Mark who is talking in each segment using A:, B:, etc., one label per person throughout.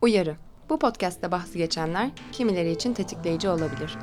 A: Uyarı. Bu podcast'te bahsi geçenler kimileri için tetikleyici olabilir.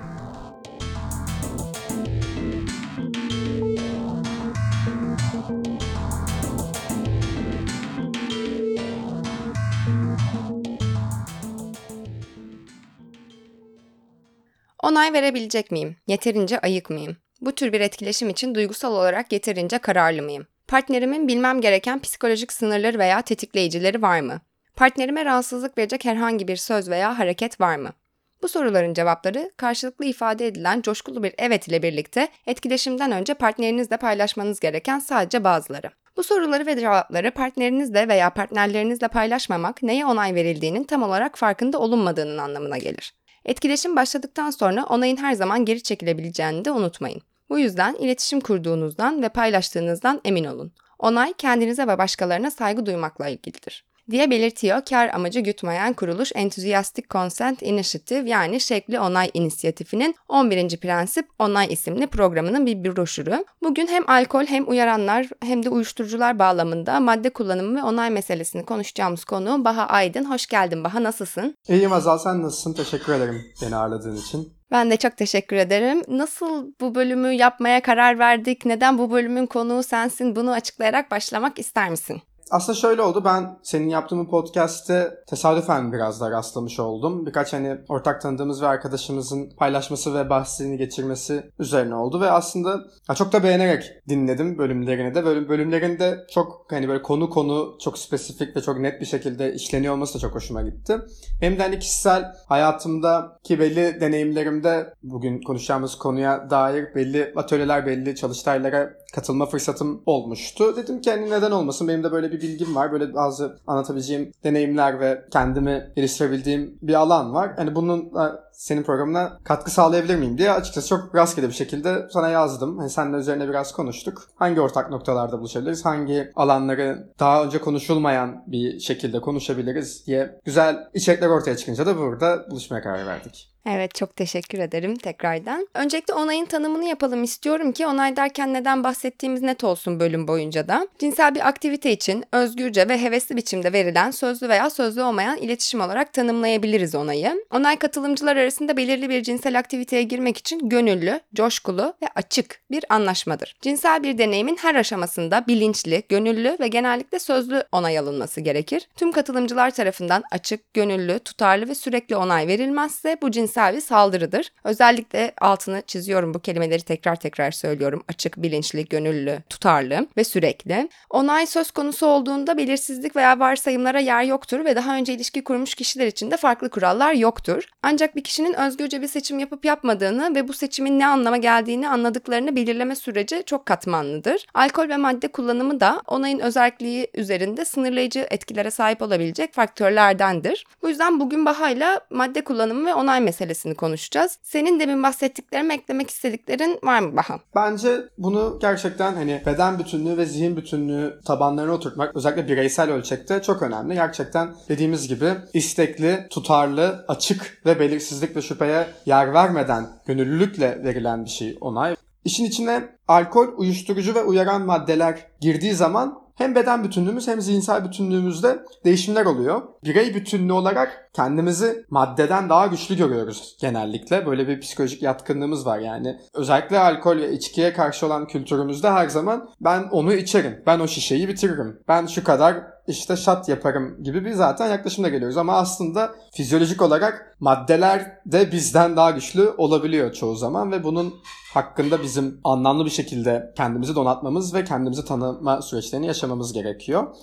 A: Onay verebilecek miyim? Yeterince ayık mıyım? Bu tür bir etkileşim için duygusal olarak yeterince kararlı mıyım? Partnerimin bilmem gereken psikolojik sınırları veya tetikleyicileri var mı? Partnerime rahatsızlık verecek herhangi bir söz veya hareket var mı? Bu soruların cevapları karşılıklı ifade edilen coşkulu bir evet ile birlikte etkileşimden önce partnerinizle paylaşmanız gereken sadece bazıları. Bu soruları ve cevapları partnerinizle veya partnerlerinizle paylaşmamak neye onay verildiğinin tam olarak farkında olunmadığının anlamına gelir. Etkileşim başladıktan sonra onayın her zaman geri çekilebileceğini de unutmayın. Bu yüzden iletişim kurduğunuzdan ve paylaştığınızdan emin olun. Onay kendinize ve başkalarına saygı duymakla ilgilidir diye belirtiyor kar amacı gütmeyen kuruluş Enthusiastic Consent Initiative yani Şekli Onay İnisiyatifi'nin 11. Prensip Onay isimli programının bir broşürü. Bugün hem alkol hem uyaranlar hem de uyuşturucular bağlamında madde kullanımı ve onay meselesini konuşacağımız konu Baha Aydın. Hoş geldin Baha nasılsın?
B: İyiyim Azal sen nasılsın? Teşekkür ederim beni ağırladığın için.
A: Ben de çok teşekkür ederim. Nasıl bu bölümü yapmaya karar verdik? Neden bu bölümün konuğu sensin? Bunu açıklayarak başlamak ister misin?
B: Aslında şöyle oldu. Ben senin yaptığın podcast'te tesadüfen biraz da rastlamış oldum. Birkaç hani ortak tanıdığımız ve arkadaşımızın paylaşması ve bahsini geçirmesi üzerine oldu ve aslında çok da beğenerek dinledim bölümlerini de. Bölüm, bölümlerinde çok hani böyle konu konu çok spesifik ve çok net bir şekilde işleniyor olması da çok hoşuma gitti. Benim de hani kişisel hayatımdaki belli deneyimlerimde bugün konuşacağımız konuya dair belli atölyeler, belli çalıştaylara katılma fırsatım olmuştu. Dedim ki hani neden olmasın benim de böyle bir bilgim var. Böyle bazı anlatabileceğim deneyimler ve kendimi geliştirebildiğim bir alan var. Hani bunun senin programına katkı sağlayabilir miyim diye açıkçası çok rastgele bir şekilde sana yazdım. Hani seninle üzerine biraz konuştuk. Hangi ortak noktalarda buluşabiliriz? Hangi alanları daha önce konuşulmayan bir şekilde konuşabiliriz diye güzel içerikler ortaya çıkınca da burada buluşmaya karar verdik.
A: Evet çok teşekkür ederim tekrardan. Öncelikle onayın tanımını yapalım istiyorum ki onay derken neden bahsettiğimiz net olsun bölüm boyunca da. Cinsel bir aktivite için özgürce ve hevesli biçimde verilen sözlü veya sözlü olmayan iletişim olarak tanımlayabiliriz onayı. Onay katılımcılar arasında belirli bir cinsel aktiviteye girmek için gönüllü, coşkulu ve açık bir anlaşmadır. Cinsel bir deneyimin her aşamasında bilinçli, gönüllü ve genellikle sözlü onay alınması gerekir. Tüm katılımcılar tarafından açık, gönüllü, tutarlı ve sürekli onay verilmezse bu cinsel bir saldırıdır. Özellikle altını çiziyorum bu kelimeleri tekrar tekrar söylüyorum. Açık, bilinçli, gönüllü, tutarlı ve sürekli. Onay söz konusu olduğunda belirsizlik veya varsayımlara yer yoktur ve daha önce ilişki kurmuş kişiler için de farklı kurallar yoktur. Ancak bir kişinin özgürce bir seçim yapıp yapmadığını ve bu seçimin ne anlama geldiğini anladıklarını belirleme süreci çok katmanlıdır. Alkol ve madde kullanımı da onayın özelliği üzerinde sınırlayıcı etkilere sahip olabilecek faktörlerdendir. Bu yüzden bugün Baha'yla madde kullanımı ve onay meselesi meselesini konuşacağız. Senin demin bahsettiklerim eklemek istediklerin var mı Baha?
B: Bence bunu gerçekten hani beden bütünlüğü ve zihin bütünlüğü tabanlarına oturtmak özellikle bireysel ölçekte çok önemli. Gerçekten dediğimiz gibi istekli, tutarlı, açık ve belirsizlik ve şüpheye yer vermeden gönüllülükle verilen bir şey onay. İşin içine alkol, uyuşturucu ve uyaran maddeler girdiği zaman hem beden bütünlüğümüz hem zihinsel bütünlüğümüzde değişimler oluyor. Birey bütünlüğü olarak kendimizi maddeden daha güçlü görüyoruz genellikle. Böyle bir psikolojik yatkınlığımız var yani. Özellikle alkol ve içkiye karşı olan kültürümüzde her zaman ben onu içerim, ben o şişeyi bitiririm, ben şu kadar işte şat yaparım gibi bir zaten yaklaşımda geliyoruz. Ama aslında fizyolojik olarak maddeler de bizden daha güçlü olabiliyor çoğu zaman ve bunun hakkında bizim anlamlı bir şekilde kendimizi donatmamız ve kendimizi tanıma süreçlerini yaşamamız gerekiyor.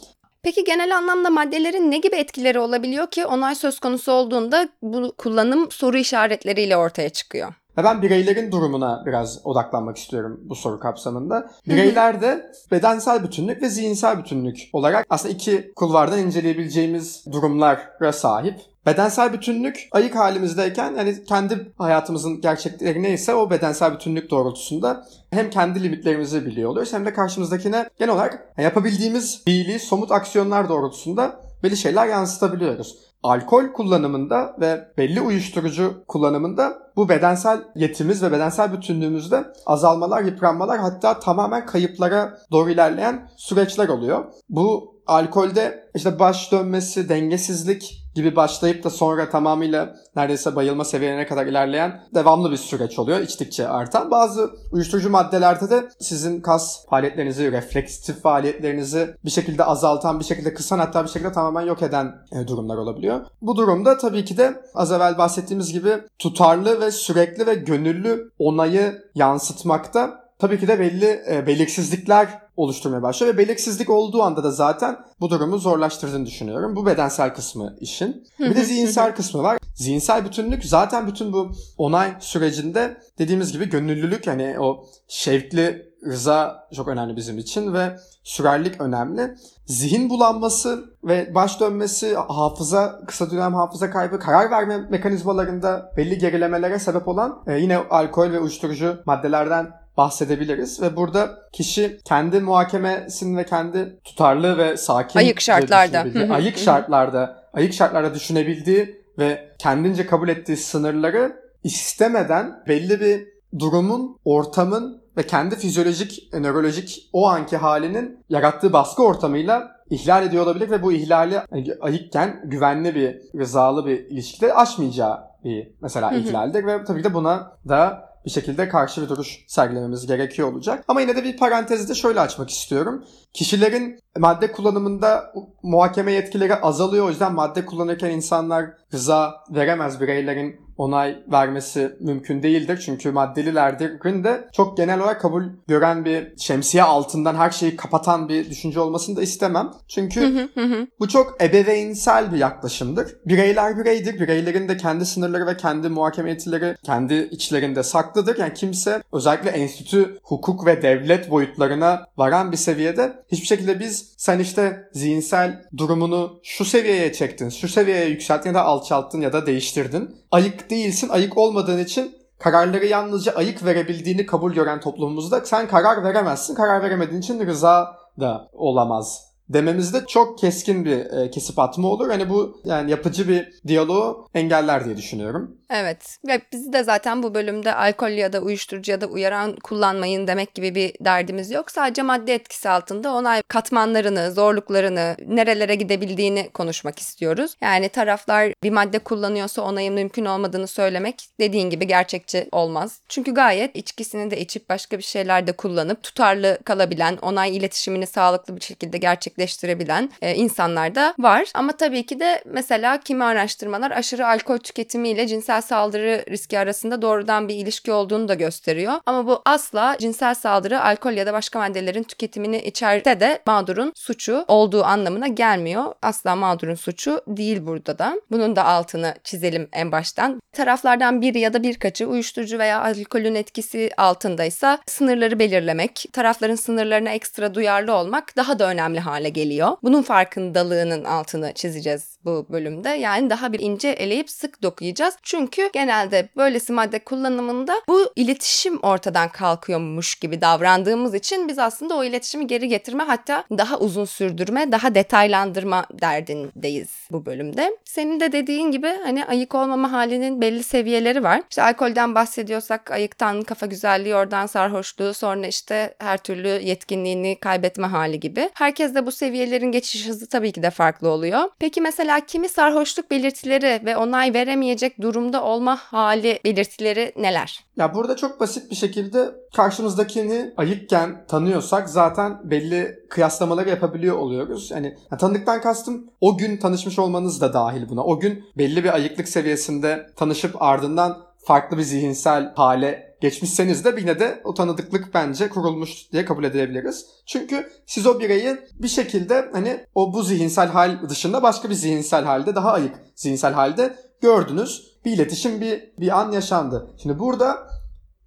A: Peki genel anlamda maddelerin ne gibi etkileri olabiliyor ki onay söz konusu olduğunda bu kullanım soru işaretleriyle ortaya çıkıyor?
B: Ve ben bireylerin durumuna biraz odaklanmak istiyorum bu soru kapsamında. Bireylerde bedensel bütünlük ve zihinsel bütünlük olarak aslında iki kulvardan inceleyebileceğimiz durumlara sahip. Bedensel bütünlük ayık halimizdeyken yani kendi hayatımızın gerçekleri neyse o bedensel bütünlük doğrultusunda hem kendi limitlerimizi biliyor oluyoruz hem de karşımızdakine genel olarak yapabildiğimiz fiili somut aksiyonlar doğrultusunda belli şeyler yansıtabiliyoruz alkol kullanımında ve belli uyuşturucu kullanımında bu bedensel yetimiz ve bedensel bütünlüğümüzde azalmalar, yıpranmalar hatta tamamen kayıplara doğru ilerleyen süreçler oluyor. Bu alkolde işte baş dönmesi, dengesizlik gibi başlayıp da sonra tamamıyla neredeyse bayılma seviyelerine kadar ilerleyen devamlı bir süreç oluyor. içtikçe artan. Bazı uyuşturucu maddelerde de sizin kas faaliyetlerinizi, refleksif faaliyetlerinizi bir şekilde azaltan, bir şekilde kısan hatta bir şekilde tamamen yok eden e, durumlar olabiliyor. Bu durumda tabii ki de az evvel bahsettiğimiz gibi tutarlı ve sürekli ve gönüllü onayı yansıtmakta tabii ki de belli e, belirsizlikler oluşturmaya başlıyor ve belirsizlik olduğu anda da zaten bu durumu zorlaştırdığını düşünüyorum. Bu bedensel kısmı işin. Bir de zihinsel kısmı var. Zihinsel bütünlük zaten bütün bu onay sürecinde dediğimiz gibi gönüllülük yani o şevkli rıza çok önemli bizim için ve sürerlik önemli. Zihin bulanması ve baş dönmesi, hafıza, kısa dönem hafıza kaybı, karar verme mekanizmalarında belli gerilemelere sebep olan e, yine alkol ve uyuşturucu maddelerden bahsedebiliriz ve burada kişi kendi muhakemesini ve kendi tutarlı ve sakin
A: ayık şartlarda.
B: ayık şartlarda ayık şartlarda düşünebildiği ve kendince kabul ettiği sınırları istemeden belli bir durumun, ortamın ve kendi fizyolojik, nörolojik o anki halinin yarattığı baskı ortamıyla ihlal ediyor olabilir ve bu ihlali ayıkken güvenli bir, rızalı bir ilişkide aşmayacağı bir mesela ihlaldir ve tabii ki de buna da bir şekilde karşı bir duruş sergilememiz gerekiyor olacak. Ama yine de bir parantezde şöyle açmak istiyorum. Kişilerin madde kullanımında muhakeme yetkileri azalıyor. O yüzden madde kullanırken insanlar rıza veremez bireylerin onay vermesi mümkün değildir. Çünkü maddelilerdir de çok genel olarak kabul gören bir şemsiye altından her şeyi kapatan bir düşünce olmasını da istemem. Çünkü bu çok ebeveynsel bir yaklaşımdır. Bireyler bireydir. Bireylerin de kendi sınırları ve kendi muhakeme yetileri kendi içlerinde saklıdır. Yani kimse özellikle enstitü, hukuk ve devlet boyutlarına varan bir seviyede hiçbir şekilde biz sen işte zihinsel durumunu şu seviyeye çektin, şu seviyeye yükselttin ya da alçalttın ya da değiştirdin. Ayık değilsin, ayık olmadığın için kararları yalnızca ayık verebildiğini kabul gören toplumumuzda sen karar veremezsin. Karar veremediğin için rıza da olamaz dememizde çok keskin bir e, kesip atma olur. Hani bu yani yapıcı bir diyaloğu engeller diye düşünüyorum.
A: Evet ve bizi de zaten bu bölümde alkol ya da uyuşturucu ya da uyaran kullanmayın demek gibi bir derdimiz yok. Sadece madde etkisi altında onay katmanlarını, zorluklarını, nerelere gidebildiğini konuşmak istiyoruz. Yani taraflar bir madde kullanıyorsa onayın mümkün olmadığını söylemek dediğin gibi gerçekçi olmaz. Çünkü gayet içkisini de içip başka bir şeyler de kullanıp tutarlı kalabilen, onay iletişimini sağlıklı bir şekilde gerçekleştirebilen e, insanlar da var. Ama tabii ki de mesela kimi araştırmalar aşırı alkol tüketimiyle cinsel saldırı riski arasında doğrudan bir ilişki olduğunu da gösteriyor. Ama bu asla cinsel saldırı alkol ya da başka maddelerin tüketimini içerse de mağdurun suçu olduğu anlamına gelmiyor. Asla mağdurun suçu değil burada da. Bunun da altını çizelim en baştan. Taraflardan biri ya da birkaçı uyuşturucu veya alkolün etkisi altındaysa sınırları belirlemek, tarafların sınırlarına ekstra duyarlı olmak daha da önemli hale geliyor. Bunun farkındalığının altını çizeceğiz bu bölümde. Yani daha bir ince eleyip sık dokuyacağız. Çünkü genelde böylesi madde kullanımında bu iletişim ortadan kalkıyormuş gibi davrandığımız için biz aslında o iletişimi geri getirme hatta daha uzun sürdürme, daha detaylandırma derdindeyiz bu bölümde. Senin de dediğin gibi hani ayık olmama halinin belli seviyeleri var. İşte alkolden bahsediyorsak ayıktan kafa güzelliği, oradan sarhoşluğu, sonra işte her türlü yetkinliğini kaybetme hali gibi. Herkes de bu seviyelerin geçiş hızı tabii ki de farklı oluyor. Peki mesela kimi sarhoşluk belirtileri ve onay veremeyecek durumda olma hali belirtileri neler?
B: Ya burada çok basit bir şekilde karşımızdakini ayıkken tanıyorsak zaten belli kıyaslamaları yapabiliyor oluyoruz. Yani, yani tanıdıktan kastım o gün tanışmış olmanız da dahil buna. O gün belli bir ayıklık seviyesinde tanışıp ardından farklı bir zihinsel hale geçmişseniz de yine de o tanıdıklık bence kurulmuş diye kabul edebiliriz. Çünkü siz o bireyi bir şekilde hani o bu zihinsel hal dışında başka bir zihinsel halde daha ayık zihinsel halde gördünüz. Bir iletişim bir, bir an yaşandı. Şimdi burada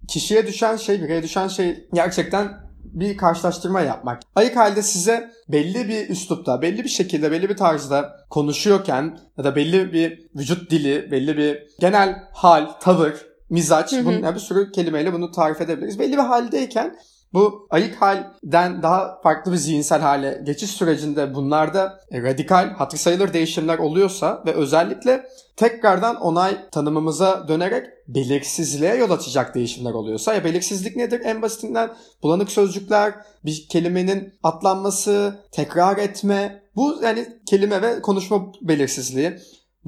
B: kişiye düşen şey, bireye düşen şey gerçekten bir karşılaştırma yapmak. Ayık halde size belli bir üslupta, belli bir şekilde, belli bir tarzda konuşuyorken ya da belli bir vücut dili, belli bir genel hal, tavır, mizaç, hı hı. bunun yani bir sürü kelimeyle bunu tarif edebiliriz. Belli bir haldeyken bu ayık halden daha farklı bir zihinsel hale geçiş sürecinde bunlarda e, radikal, hatır sayılır değişimler oluyorsa ve özellikle tekrardan onay tanımımıza dönerek belirsizliğe yol açacak değişimler oluyorsa ya belirsizlik nedir? En basitinden bulanık sözcükler, bir kelimenin atlanması, tekrar etme, Bu yani kelime ve konuşma belirsizliği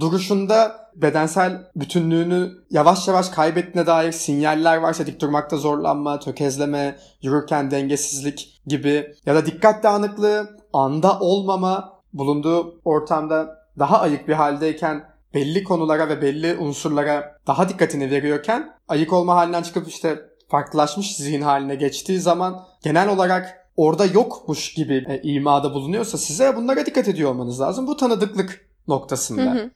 B: duruşunda bedensel bütünlüğünü yavaş yavaş kaybettiğine dair sinyaller varsa dik durmakta zorlanma, tökezleme, yürürken dengesizlik gibi ya da dikkat dağınıklığı, anda olmama, bulunduğu ortamda daha ayık bir haldeyken belli konulara ve belli unsurlara daha dikkatini veriyorken ayık olma halinden çıkıp işte farklılaşmış zihin haline geçtiği zaman genel olarak orada yokmuş gibi e, imada bulunuyorsa size bunlara dikkat ediyor olmanız lazım. Bu tanıdıklık noktasında.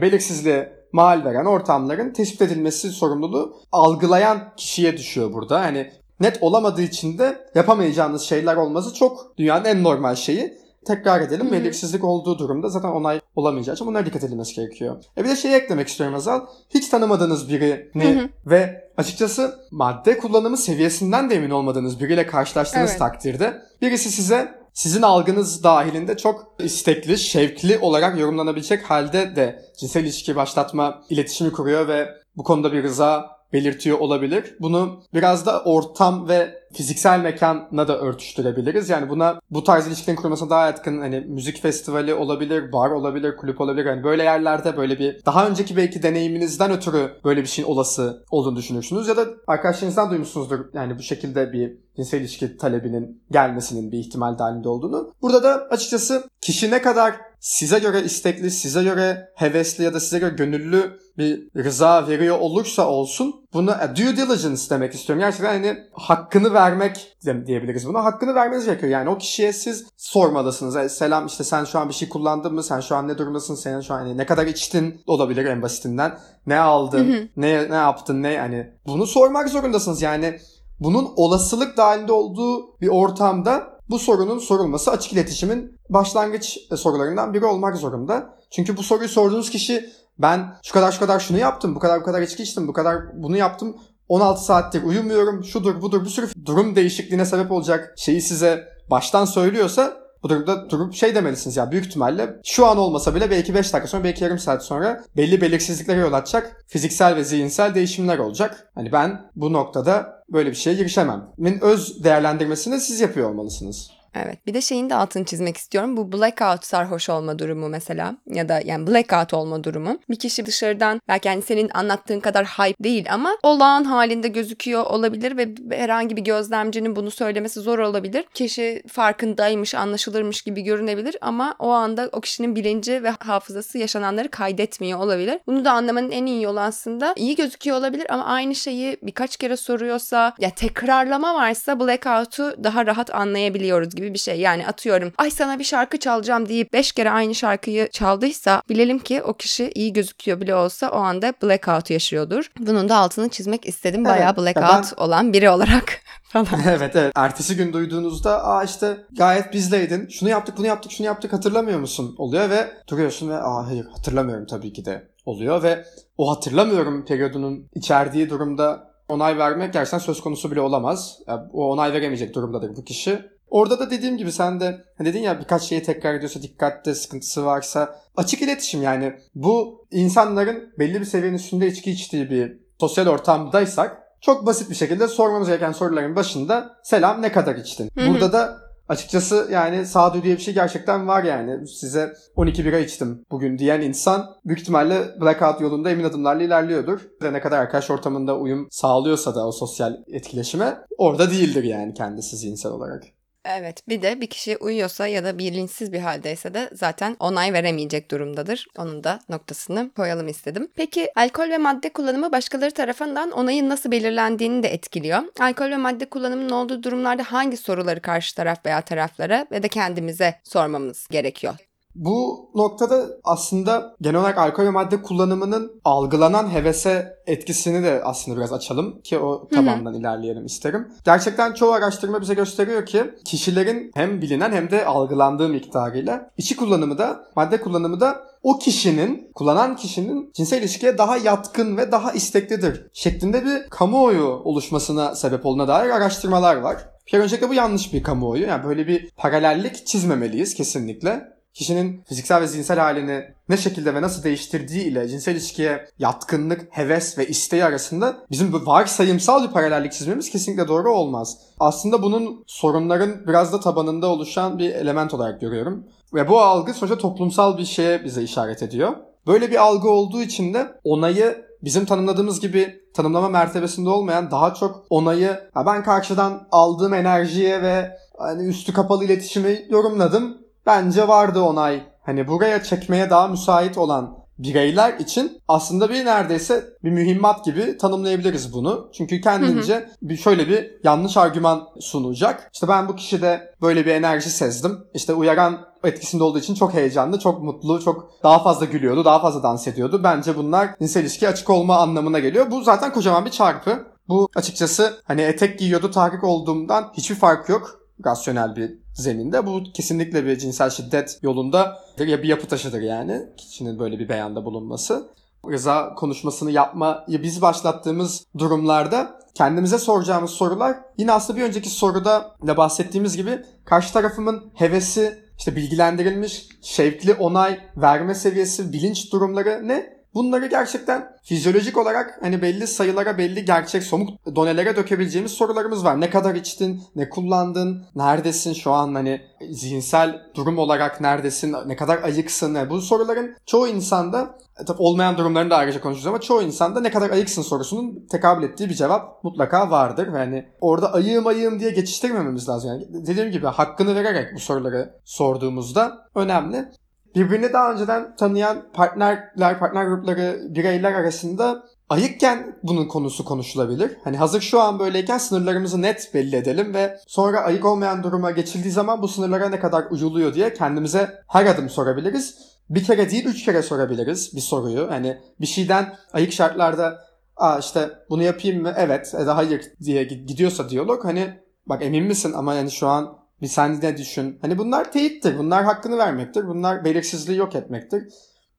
B: Belirsizliğe mal veren ortamların tespit edilmesi sorumluluğu algılayan kişiye düşüyor burada. Hani net olamadığı için de yapamayacağınız şeyler olması çok dünyanın en normal şeyi. Tekrar edelim. Hı-hı. Belirsizlik olduğu durumda zaten onay olamayacağı için bunlara dikkat edilmesi gerekiyor. E bir de şeyi eklemek istiyorum Azal. Hiç tanımadığınız birini Hı-hı. ve açıkçası madde kullanımı seviyesinden de emin olmadığınız biriyle karşılaştığınız evet. takdirde birisi size sizin algınız dahilinde çok istekli, şevkli olarak yorumlanabilecek halde de cinsel ilişki başlatma iletişimi kuruyor ve bu konuda bir rıza belirtiyor olabilir. Bunu biraz da ortam ve fiziksel mekanla da örtüştürebiliriz. Yani buna bu tarz ilişkilerin kurulmasına daha yatkın hani müzik festivali olabilir, bar olabilir, kulüp olabilir. Yani böyle yerlerde böyle bir daha önceki belki deneyiminizden ötürü böyle bir şeyin olası olduğunu düşünürsünüz. Ya da arkadaşlarınızdan duymuşsunuzdur yani bu şekilde bir cinsel ilişki talebinin gelmesinin bir ihtimal dahilinde olduğunu. Burada da açıkçası kişi ne kadar size göre istekli, size göre hevesli ya da size göre gönüllü bir rıza veriyor olursa olsun bunu e, due diligence demek istiyorum. Gerçekten hani hakkını vermek diyebiliriz buna. Hakkını vermeniz gerekiyor. Yani o kişiye siz sormalısınız. E, selam işte sen şu an bir şey kullandın mı? Sen şu an ne durumdasın? Senin şu an hani ne kadar içtin olabilir en basitinden. Ne aldın? ne ne yaptın? Ne yani bunu sormak zorundasınız. Yani bunun olasılık dahilinde olduğu bir ortamda bu sorunun sorulması açık iletişimin başlangıç e, sorularından biri olmak zorunda. Çünkü bu soruyu sorduğunuz kişi ben şu kadar şu kadar şunu yaptım, bu kadar bu kadar içki içtim, bu kadar bunu yaptım. 16 saattir uyumuyorum, şudur budur bir sürü durum değişikliğine sebep olacak şeyi size baştan söylüyorsa bu durumda durup şey demelisiniz ya büyük ihtimalle şu an olmasa bile belki 5 dakika sonra belki yarım saat sonra belli belirsizliklere yol açacak fiziksel ve zihinsel değişimler olacak. Hani ben bu noktada böyle bir şeye girişemem. Min öz değerlendirmesini siz yapıyor olmalısınız.
A: Evet. Bir de şeyin de altını çizmek istiyorum. Bu blackout sarhoş olma durumu mesela ya da yani blackout olma durumu. Bir kişi dışarıdan belki yani senin anlattığın kadar hype değil ama olağan halinde gözüküyor olabilir ve herhangi bir gözlemcinin bunu söylemesi zor olabilir. Kişi farkındaymış, anlaşılırmış gibi görünebilir ama o anda o kişinin bilinci ve hafızası yaşananları kaydetmiyor olabilir. Bunu da anlamanın en iyi yolu aslında iyi gözüküyor olabilir ama aynı şeyi birkaç kere soruyorsa ya tekrarlama varsa blackout'u daha rahat anlayabiliyoruz gibi bir şey. Yani atıyorum ay sana bir şarkı çalacağım deyip 5 kere aynı şarkıyı çaldıysa bilelim ki o kişi iyi gözüküyor bile olsa o anda blackout yaşıyordur. Bunun da altını çizmek istedim. Evet, Bayağı blackout ben... olan biri olarak falan.
B: evet evet. Ertesi gün duyduğunuzda aa işte gayet bizdeydin. Şunu yaptık bunu yaptık şunu yaptık hatırlamıyor musun? Oluyor ve duruyorsun ve aa hayır hatırlamıyorum tabii ki de oluyor ve o hatırlamıyorum periyodunun içerdiği durumda onay vermek gerçekten söz konusu bile olamaz. Yani o onay veremeyecek durumdadır bu kişi. Orada da dediğim gibi sen de hani dedin ya birkaç şeyi tekrar ediyorsa dikkatte sıkıntısı varsa açık iletişim yani bu insanların belli bir seviyenin üstünde içki içtiği bir sosyal ortamdaysak çok basit bir şekilde sormamız gereken soruların başında selam ne kadar içtin? Hı hı. Burada da açıkçası yani sağduyu diye bir şey gerçekten var yani. Size 12 bira içtim bugün diyen insan büyük ihtimalle blackout yolunda emin adımlarla ilerliyordur. Ve ne kadar arkadaş ortamında uyum sağlıyorsa da o sosyal etkileşime orada değildir yani kendisi zihinsel olarak.
A: Evet bir de bir kişi uyuyorsa ya da bilinçsiz bir haldeyse de zaten onay veremeyecek durumdadır. Onun da noktasını koyalım istedim. Peki alkol ve madde kullanımı başkaları tarafından onayın nasıl belirlendiğini de etkiliyor. Alkol ve madde kullanımının olduğu durumlarda hangi soruları karşı taraf veya taraflara ve de kendimize sormamız gerekiyor?
B: Bu noktada aslında genel olarak alkol ve madde kullanımının algılanan hevese etkisini de aslında biraz açalım ki o tabandan Hı-hı. ilerleyelim isterim. Gerçekten çoğu araştırma bize gösteriyor ki kişilerin hem bilinen hem de algılandığı miktarıyla içi kullanımı da madde kullanımı da o kişinin, kullanan kişinin cinsel ilişkiye daha yatkın ve daha isteklidir şeklinde bir kamuoyu oluşmasına sebep olduğuna dair araştırmalar var. Bir öncelikle bu yanlış bir kamuoyu. Yani böyle bir paralellik çizmemeliyiz kesinlikle kişinin fiziksel ve zihinsel halini ne şekilde ve nasıl değiştirdiği ile cinsel ilişkiye yatkınlık, heves ve isteği arasında bizim bu varsayımsal bir paralellik çizmemiz kesinlikle doğru olmaz. Aslında bunun sorunların biraz da tabanında oluşan bir element olarak görüyorum. Ve bu algı sonuçta toplumsal bir şeye bize işaret ediyor. Böyle bir algı olduğu için de onayı bizim tanımladığımız gibi tanımlama mertebesinde olmayan daha çok onayı ben karşıdan aldığım enerjiye ve hani üstü kapalı iletişimi yorumladım. Bence vardı onay. Hani buraya çekmeye daha müsait olan bireyler için aslında bir neredeyse bir mühimmat gibi tanımlayabiliriz bunu. Çünkü kendince hı hı. bir şöyle bir yanlış argüman sunacak. İşte ben bu kişide böyle bir enerji sezdim. İşte uyaran etkisinde olduğu için çok heyecanlı, çok mutlu, çok daha fazla gülüyordu, daha fazla dans ediyordu. Bence bunlar cinsel ilişki açık olma anlamına geliyor. Bu zaten kocaman bir çarpı. Bu açıkçası hani etek giyiyordu tahrik olduğumdan hiçbir fark yok. Rasyonel bir zeminde. Bu kesinlikle bir cinsel şiddet yolunda ya bir yapı taşıdır yani. Kişinin böyle bir beyanda bulunması. Rıza konuşmasını yapmayı biz başlattığımız durumlarda kendimize soracağımız sorular yine aslında bir önceki soruda da bahsettiğimiz gibi karşı tarafımın hevesi, işte bilgilendirilmiş, şevkli onay verme seviyesi, bilinç durumları ne? Bunları gerçekten fizyolojik olarak hani belli sayılara, belli gerçek somut donelere dökebileceğimiz sorularımız var. Ne kadar içtin, ne kullandın, neredesin şu an hani zihinsel durum olarak neredesin, ne kadar ayıksın. Bu soruların çoğu insanda e, tabii olmayan durumlarını da ayrıca konuşacağız ama çoğu insanda ne kadar ayıksın sorusunun tekabül ettiği bir cevap mutlaka vardır. Ve hani orada ayığım ayığım diye geçiştirmememiz lazım. Yani dediğim gibi hakkını vererek bu soruları sorduğumuzda önemli birbirini daha önceden tanıyan partnerler, partner grupları, bireyler arasında ayıkken bunun konusu konuşulabilir. Hani hazır şu an böyleyken sınırlarımızı net belli edelim ve sonra ayık olmayan duruma geçildiği zaman bu sınırlara ne kadar uyuluyor diye kendimize her adım sorabiliriz. Bir kere değil üç kere sorabiliriz bir soruyu. Hani bir şeyden ayık şartlarda Aa işte bunu yapayım mı? Evet ya da hayır diye gidiyorsa diyalog hani bak emin misin ama yani şu an bir sen ne düşün. Hani bunlar teyittir. Bunlar hakkını vermektir. Bunlar belirsizliği yok etmektir.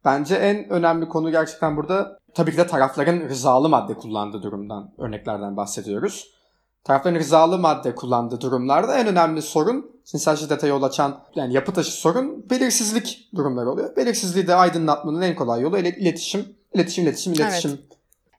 B: Bence en önemli konu gerçekten burada tabii ki de tarafların rızalı madde kullandığı durumdan, örneklerden bahsediyoruz. Tarafların rızalı madde kullandığı durumlarda en önemli sorun cinsel şiddete yol açan yani yapı taşı sorun belirsizlik durumları oluyor. Belirsizliği de aydınlatmanın en kolay yolu iletişim, iletişim, iletişim, iletişim. Evet.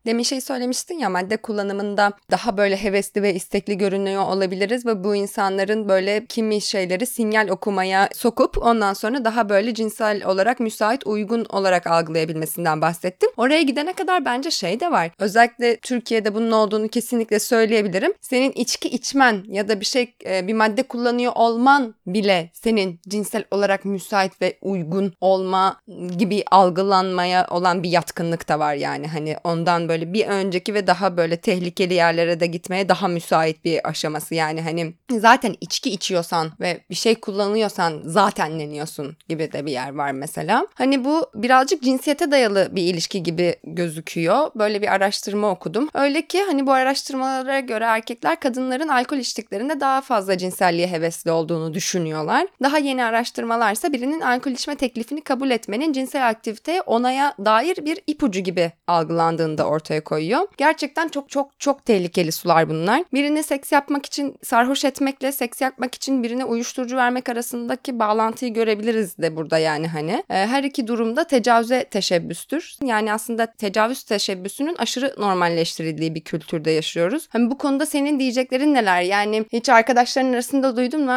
A: Demin şey söylemiştin ya madde kullanımında daha böyle hevesli ve istekli görünüyor olabiliriz ve bu insanların böyle kimi şeyleri sinyal okumaya sokup ondan sonra daha böyle cinsel olarak müsait uygun olarak algılayabilmesinden bahsettim. Oraya gidene kadar bence şey de var. Özellikle Türkiye'de bunun olduğunu kesinlikle söyleyebilirim. Senin içki içmen ya da bir şey e, bir madde kullanıyor olman bile senin cinsel olarak müsait ve uygun olma gibi algılanmaya olan bir yatkınlık da var yani hani ondan böyle bir önceki ve daha böyle tehlikeli yerlere de gitmeye daha müsait bir aşaması. Yani hani zaten içki içiyorsan ve bir şey kullanıyorsan zaten neniyorsun gibi de bir yer var mesela. Hani bu birazcık cinsiyete dayalı bir ilişki gibi gözüküyor. Böyle bir araştırma okudum. Öyle ki hani bu araştırmalara göre erkekler kadınların alkol içtiklerinde daha fazla cinselliğe hevesli olduğunu düşünüyorlar. Daha yeni araştırmalarsa birinin alkol içme teklifini kabul etmenin cinsel aktiviteye onaya dair bir ipucu gibi algılandığında ortaya ortaya koyuyor. Gerçekten çok çok çok tehlikeli sular bunlar. Birini seks yapmak için sarhoş etmekle seks yapmak için birine uyuşturucu vermek arasındaki bağlantıyı görebiliriz de burada yani hani. E, her iki durumda tecavüze teşebbüstür. Yani aslında tecavüz teşebbüsünün aşırı normalleştirildiği bir kültürde yaşıyoruz. Hani bu konuda senin diyeceklerin neler? Yani hiç arkadaşların arasında duydun mu?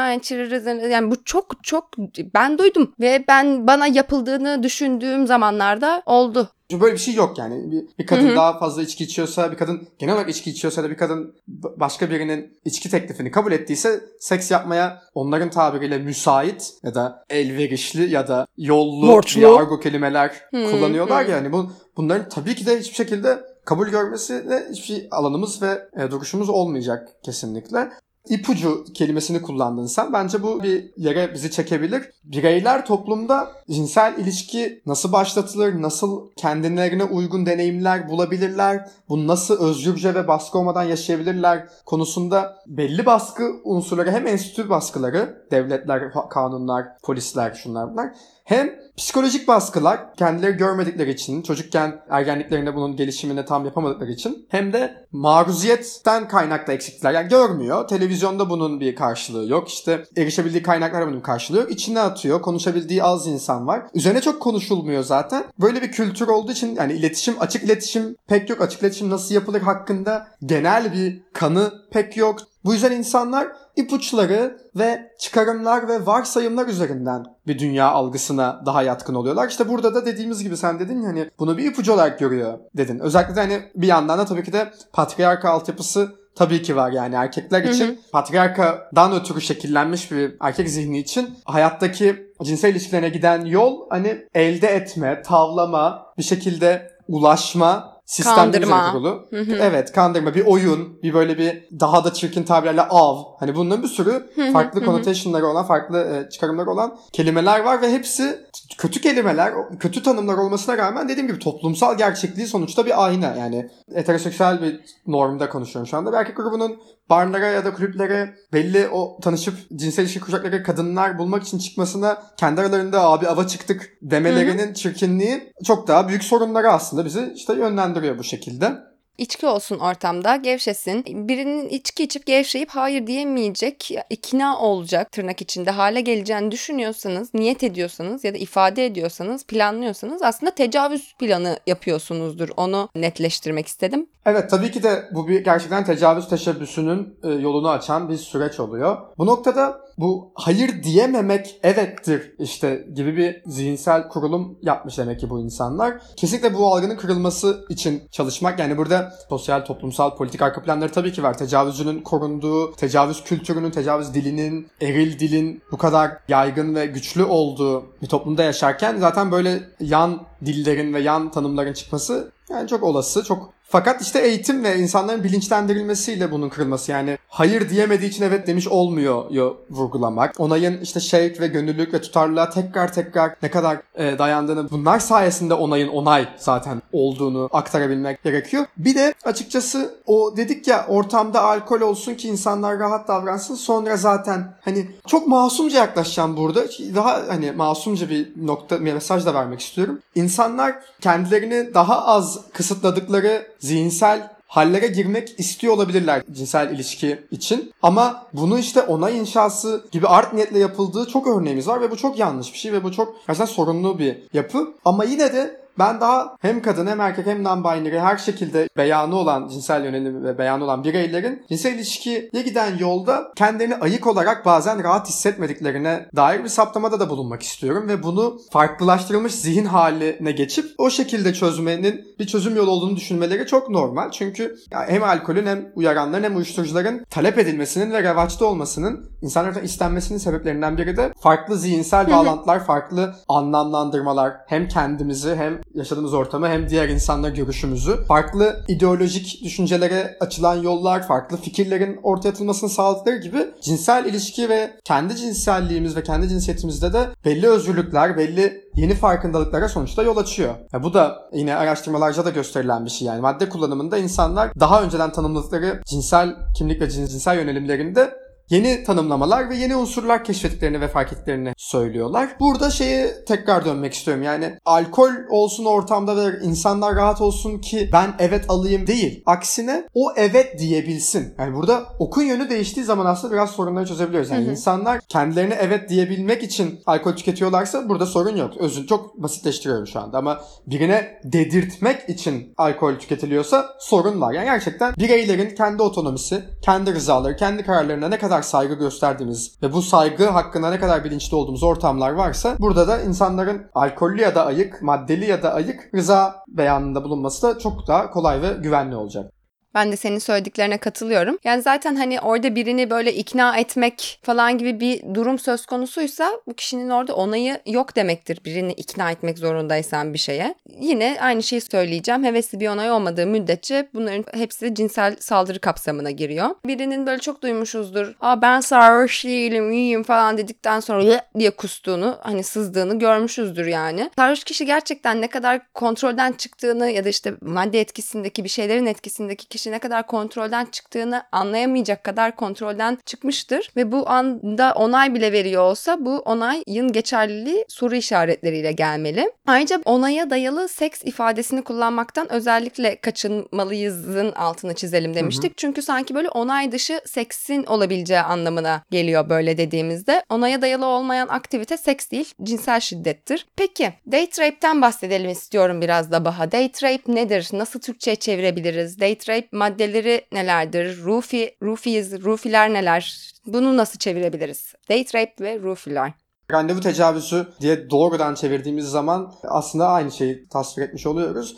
A: Yani bu çok çok ben duydum ve ben bana yapıldığını düşündüğüm zamanlarda oldu.
B: Çünkü böyle bir şey yok yani. Bir, bir kadın Hı-hı. daha fazla içki içiyorsa, bir kadın genel olarak içki içiyorsa da bir kadın başka birinin içki teklifini kabul ettiyse seks yapmaya onların tabiriyle müsait ya da elverişli ya da yollu Borçlu. diye argo kelimeler Hı-hı. kullanıyorlar yani. Bu, bunların tabii ki de hiçbir şekilde kabul görmesi de hiçbir şey alanımız ve e, duruşumuz olmayacak kesinlikle ipucu kelimesini kullandın sen. Bence bu bir yere bizi çekebilir. Bireyler toplumda cinsel ilişki nasıl başlatılır, nasıl kendilerine uygun deneyimler bulabilirler, bunu nasıl özgürce ve baskı olmadan yaşayabilirler konusunda belli baskı unsurları hem enstitü baskıları, devletler, kanunlar, polisler şunlar bunlar hem psikolojik baskılar kendileri görmedikleri için, çocukken ergenliklerinde bunun gelişimini tam yapamadıkları için hem de maruziyetten kaynaklı eksiklikler. Yani görmüyor. Televizyonda bunun bir karşılığı yok. İşte erişebildiği kaynaklar bunun karşılığı yok. İçine atıyor. Konuşabildiği az insan var. Üzerine çok konuşulmuyor zaten. Böyle bir kültür olduğu için yani iletişim, açık iletişim pek yok. Açık iletişim nasıl yapılır hakkında genel bir kanı pek yok Bu yüzden insanlar ipuçları ve çıkarımlar ve varsayımlar üzerinden bir dünya algısına daha yatkın oluyorlar. İşte burada da dediğimiz gibi sen dedin ya hani bunu bir ipucu olarak görüyor dedin. Özellikle de hani bir yandan da tabii ki de patriarka altyapısı tabii ki var yani erkekler için hı hı. patriarkadan ötürü şekillenmiş bir erkek zihni için hayattaki cinsel ilişkilerine giden yol hani elde etme, tavlama, bir şekilde ulaşma sistemler kurulu. Evet kandırma. Bir oyun bir böyle bir daha da çirkin tabirlerle av. Hani bunların bir sürü farklı connotationları olan farklı e, çıkarımları olan kelimeler var ve hepsi kötü kelimeler kötü tanımlar olmasına rağmen dediğim gibi toplumsal gerçekliği sonuçta bir ayna. Yani heteroseksüel bir normda konuşuyorum şu anda. Bir erkek grubunun barlara ya da kulüplere belli o tanışıp cinsel ilişki kuracakları kadınlar bulmak için çıkmasına kendi aralarında abi ava çıktık demelerinin Hı-hı. çirkinliği çok daha büyük sorunları aslında bizi işte yönlendiriyor bu şekilde.
A: İçki olsun ortamda, gevşesin. Birinin içki içip gevşeyip hayır diyemeyecek, ikna olacak tırnak içinde hale geleceğini düşünüyorsanız, niyet ediyorsanız ya da ifade ediyorsanız, planlıyorsanız aslında tecavüz planı yapıyorsunuzdur. Onu netleştirmek istedim.
B: Evet tabii ki de bu bir gerçekten tecavüz teşebbüsünün e, yolunu açan bir süreç oluyor. Bu noktada bu hayır diyememek evettir işte gibi bir zihinsel kurulum yapmış demek ki bu insanlar. Kesinlikle bu algının kırılması için çalışmak yani burada sosyal, toplumsal, politik arka planları tabii ki var. Tecavüzcünün korunduğu, tecavüz kültürünün, tecavüz dilinin, eril dilin bu kadar yaygın ve güçlü olduğu bir toplumda yaşarken zaten böyle yan dillerin ve yan tanımların çıkması yani çok olası, çok fakat işte eğitim ve insanların bilinçlendirilmesiyle bunun kırılması yani hayır diyemediği için evet demiş olmuyor yo, vurgulamak. Onayın işte şevk ve gönüllülük ve tutarlılığa tekrar tekrar ne kadar e, dayandığını bunlar sayesinde onayın onay zaten olduğunu aktarabilmek gerekiyor. Bir de açıkçası o dedik ya ortamda alkol olsun ki insanlar rahat davransın sonra zaten hani çok masumca yaklaşacağım burada. Daha hani masumca bir nokta bir mesaj da vermek istiyorum. İnsanlar kendilerini daha az kısıtladıkları zihinsel hallere girmek istiyor olabilirler cinsel ilişki için. Ama bunu işte onay inşası gibi art niyetle yapıldığı çok örneğimiz var ve bu çok yanlış bir şey ve bu çok gerçekten sorunlu bir yapı. Ama yine de ben daha hem kadın hem erkek hem non-binary her şekilde beyanı olan cinsel yönelimi ve beyanı olan bireylerin cinsel ilişkiye giden yolda kendilerini ayık olarak bazen rahat hissetmediklerine dair bir saptamada da bulunmak istiyorum ve bunu farklılaştırılmış zihin haline geçip o şekilde çözmenin bir çözüm yolu olduğunu düşünmeleri çok normal. Çünkü hem alkolün hem uyaranların hem uyuşturucuların talep edilmesinin ve revaçta olmasının insanların istenmesinin sebeplerinden biri de farklı zihinsel bağlantılar, farklı anlamlandırmalar hem kendimizi hem yaşadığımız ortamı hem diğer insanla görüşümüzü, farklı ideolojik düşüncelere açılan yollar, farklı fikirlerin ortaya atılmasını sağladıkları gibi cinsel ilişki ve kendi cinselliğimiz ve kendi cinsiyetimizde de belli özgürlükler, belli yeni farkındalıklara sonuçta yol açıyor. Ya bu da yine araştırmalarca da gösterilen bir şey yani. Madde kullanımında insanlar daha önceden tanımladıkları cinsel kimlik ve cinsel yönelimlerinde yeni tanımlamalar ve yeni unsurlar keşfettiklerini ve fark ettiklerini söylüyorlar. Burada şeye tekrar dönmek istiyorum. Yani alkol olsun ortamda ve insanlar rahat olsun ki ben evet alayım değil. Aksine o evet diyebilsin. Yani burada okun yönü değiştiği zaman aslında biraz sorunları çözebiliyoruz. Yani hı hı. insanlar kendilerine evet diyebilmek için alkol tüketiyorlarsa burada sorun yok. Özün çok basitleştiriyorum şu anda ama birine dedirtmek için alkol tüketiliyorsa sorun var. Yani gerçekten bireylerin kendi otonomisi, kendi rızaları, kendi kararlarına ne kadar saygı gösterdiğimiz ve bu saygı hakkında ne kadar bilinçli olduğumuz ortamlar varsa burada da insanların alkollü ya da ayık, maddeli ya da ayık rıza beyanında bulunması da çok daha kolay ve güvenli olacak.
A: Ben de senin söylediklerine katılıyorum. Yani zaten hani orada birini böyle ikna etmek falan gibi bir durum söz konusuysa bu kişinin orada onayı yok demektir. Birini ikna etmek zorundaysan bir şeye. Yine aynı şeyi söyleyeceğim. Hevesli bir onay olmadığı müddetçe bunların hepsi cinsel saldırı kapsamına giriyor. Birinin böyle çok duymuşuzdur. Aa ben sarhoş değilim, iyiyim falan dedikten sonra diye kustuğunu, hani sızdığını görmüşüzdür yani. Sarhoş kişi gerçekten ne kadar kontrolden çıktığını ya da işte madde etkisindeki bir şeylerin etkisindeki kişi kişi ne kadar kontrolden çıktığını anlayamayacak kadar kontrolden çıkmıştır ve bu anda onay bile veriyor olsa bu onayın geçerliliği soru işaretleriyle gelmeli. Ayrıca onaya dayalı seks ifadesini kullanmaktan özellikle kaçınmalıyızın altını çizelim demiştik. Hı hı. Çünkü sanki böyle onay dışı seksin olabileceği anlamına geliyor böyle dediğimizde. Onaya dayalı olmayan aktivite seks değil, cinsel şiddettir. Peki, date rape'ten bahsedelim istiyorum biraz da Baha. Date rape nedir? Nasıl Türkçe'ye çevirebiliriz? Date rape maddeleri nelerdir? Rufi, roofies, roofiler neler? Bunu nasıl çevirebiliriz? Date rape ve roofiler.
B: Randevu tecavüzü diye doğrudan çevirdiğimiz zaman aslında aynı şeyi tasvir etmiş oluyoruz.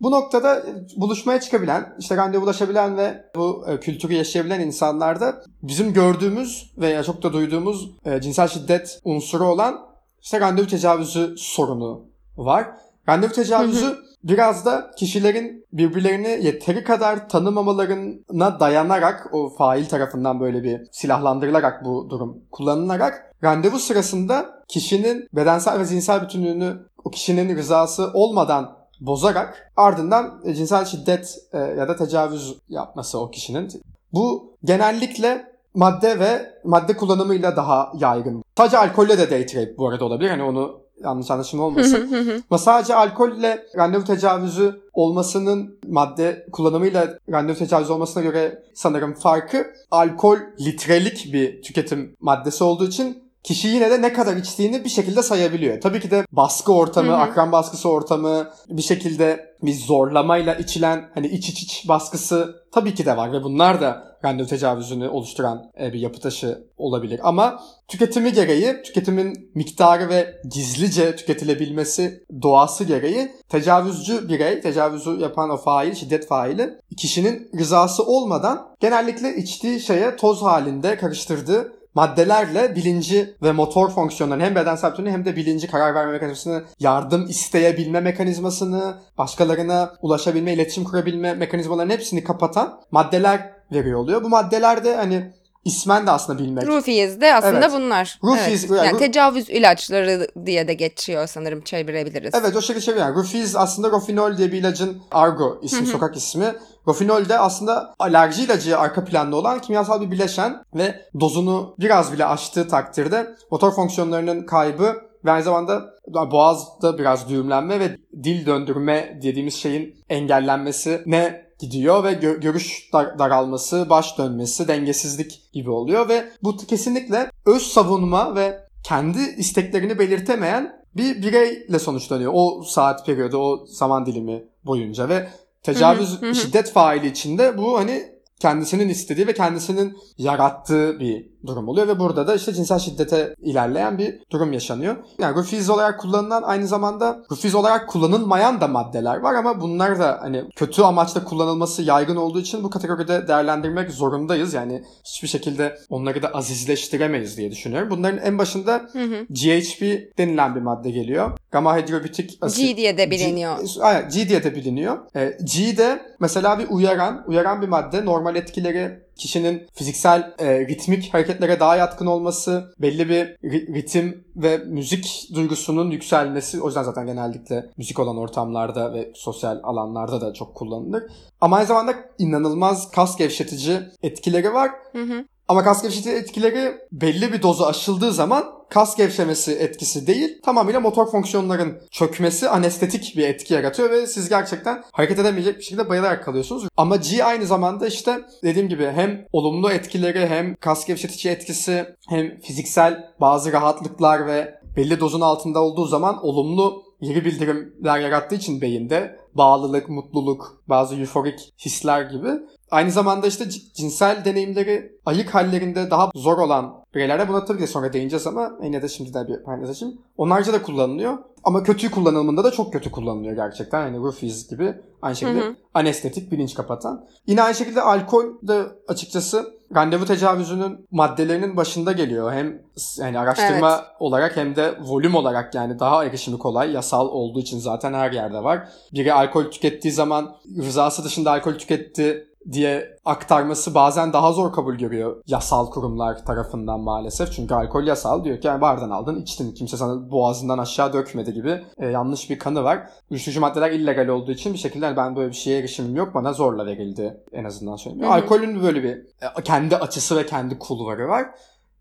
B: Bu noktada buluşmaya çıkabilen, işte randevulaşabilen ve bu e, kültürü yaşayabilen insanlarda bizim gördüğümüz veya çok da duyduğumuz e, cinsel şiddet unsuru olan işte randevu tecavüzü sorunu var. Randevu tecavüzü biraz da kişilerin birbirlerini yeteri kadar tanımamalarına dayanarak o fail tarafından böyle bir silahlandırılarak bu durum kullanılarak randevu sırasında kişinin bedensel ve zihinsel bütünlüğünü o kişinin rızası olmadan bozarak ardından cinsel şiddet e, ya da tecavüz yapması o kişinin. Bu genellikle madde ve madde kullanımıyla daha yaygın. Sadece alkolle de date rape bu arada olabilir. Hani onu yanlış anlaşılma olmasın. Ama sadece alkolle randevu tecavüzü olmasının madde kullanımıyla randevu tecavüzü olmasına göre sanırım farkı alkol litrelik bir tüketim maddesi olduğu için kişi yine de ne kadar içtiğini bir şekilde sayabiliyor. Tabii ki de baskı ortamı, hı hı. akran baskısı ortamı, bir şekilde bir zorlamayla içilen hani iç iç iç baskısı tabii ki de var ve bunlar da randevu tecavüzünü oluşturan e, bir yapı taşı olabilir. Ama tüketimi gereği, tüketimin miktarı ve gizlice tüketilebilmesi doğası gereği tecavüzcü birey, tecavüzü yapan o fail, şiddet faili kişinin rızası olmadan genellikle içtiği şeye toz halinde karıştırdığı maddelerle bilinci ve motor fonksiyonlarını hem bedensel bütünlüğü hem de bilinci karar verme mekanizmasını, yardım isteyebilme mekanizmasını, başkalarına ulaşabilme, iletişim kurabilme mekanizmalarının hepsini kapatan maddeler veriyor oluyor. Bu maddeler de hani ismen de aslında bilmek.
A: Rufies de aslında evet. bunlar. Rufies, evet. yani, yani tecavüz ilaçları diye de geçiyor sanırım çevirebiliriz.
B: Evet o şekilde çeviriyor. Yani aslında Rofinol diye bir ilacın argo ismi, sokak ismi. Rofinol de aslında alerji ilacı arka planda olan kimyasal bir bileşen ve dozunu biraz bile aştığı takdirde motor fonksiyonlarının kaybı ve aynı zamanda boğazda biraz düğümlenme ve dil döndürme dediğimiz şeyin engellenmesi ne gidiyor ve gö- görüş dar- daralması, baş dönmesi, dengesizlik gibi oluyor ve bu kesinlikle öz savunma ve kendi isteklerini belirtemeyen bir bireyle sonuçlanıyor o saat periyodu, o zaman dilimi boyunca ve tecavüz, hı hı, hı. şiddet faili içinde bu hani kendisinin istediği ve kendisinin yarattığı bir durum oluyor ve burada da işte cinsel şiddete ilerleyen bir durum yaşanıyor. Yani rufiz olarak kullanılan aynı zamanda rufiz olarak kullanılmayan da maddeler var ama bunlar da hani kötü amaçla kullanılması yaygın olduğu için bu kategoride değerlendirmek zorundayız. Yani hiçbir şekilde onları da azizleştiremeyiz diye düşünüyorum. Bunların en başında hı hı. GHB denilen bir madde geliyor. Gamma hidrobitik
A: asit. G diye de biliniyor.
B: G, aynen, G diye de biliniyor. E, G de mesela bir uyaran, uyaran bir madde. Normal etkileri kişinin fiziksel e, ritmik hareketlere daha yatkın olması, belli bir ritim ve müzik duygusunun yükselmesi. O yüzden zaten genellikle müzik olan ortamlarda ve sosyal alanlarda da çok kullanılır. Ama aynı zamanda inanılmaz kas gevşetici etkileri var. Hı hı. Ama kas gevşetici etkileri belli bir dozu aşıldığı zaman kas gevşemesi etkisi değil tamamıyla motor fonksiyonların çökmesi anestetik bir etki yaratıyor ve siz gerçekten hareket edemeyecek bir şekilde bayılarak kalıyorsunuz. Ama G aynı zamanda işte dediğim gibi hem olumlu etkileri hem kas gevşetici etkisi hem fiziksel bazı rahatlıklar ve belli dozun altında olduğu zaman olumlu geri bildirimler yarattığı için beyinde bağlılık, mutluluk, bazı euforik hisler gibi Aynı zamanda işte cinsel deneyimleri ayık hallerinde daha zor olan bireylerde buna tabii ki sonra değineceğiz ama yine de şimdi de bir paylaşayım. Onlarca da kullanılıyor ama kötü kullanılımında da çok kötü kullanılıyor gerçekten. Yani Rufiz gibi aynı şekilde hı hı. anestetik bilinç kapatan. Yine aynı şekilde alkol de açıkçası randevu tecavüzünün maddelerinin başında geliyor. Hem yani araştırma evet. olarak hem de volüm olarak yani daha erişimi kolay. Yasal olduğu için zaten her yerde var. Biri alkol tükettiği zaman rızası dışında alkol tüketti diye aktarması bazen daha zor kabul görüyor yasal kurumlar tarafından maalesef. Çünkü alkol yasal diyor ki yani bardan aldın içtin kimse sana boğazından aşağı dökmedi gibi e, yanlış bir kanı var. Uyuşturucu maddeler illegal olduğu için bir şekilde yani ben böyle bir şeye erişimim yok bana zorla verildi en azından söyleyeyim. Alkolün böyle bir e, kendi açısı ve kendi kulvarı var.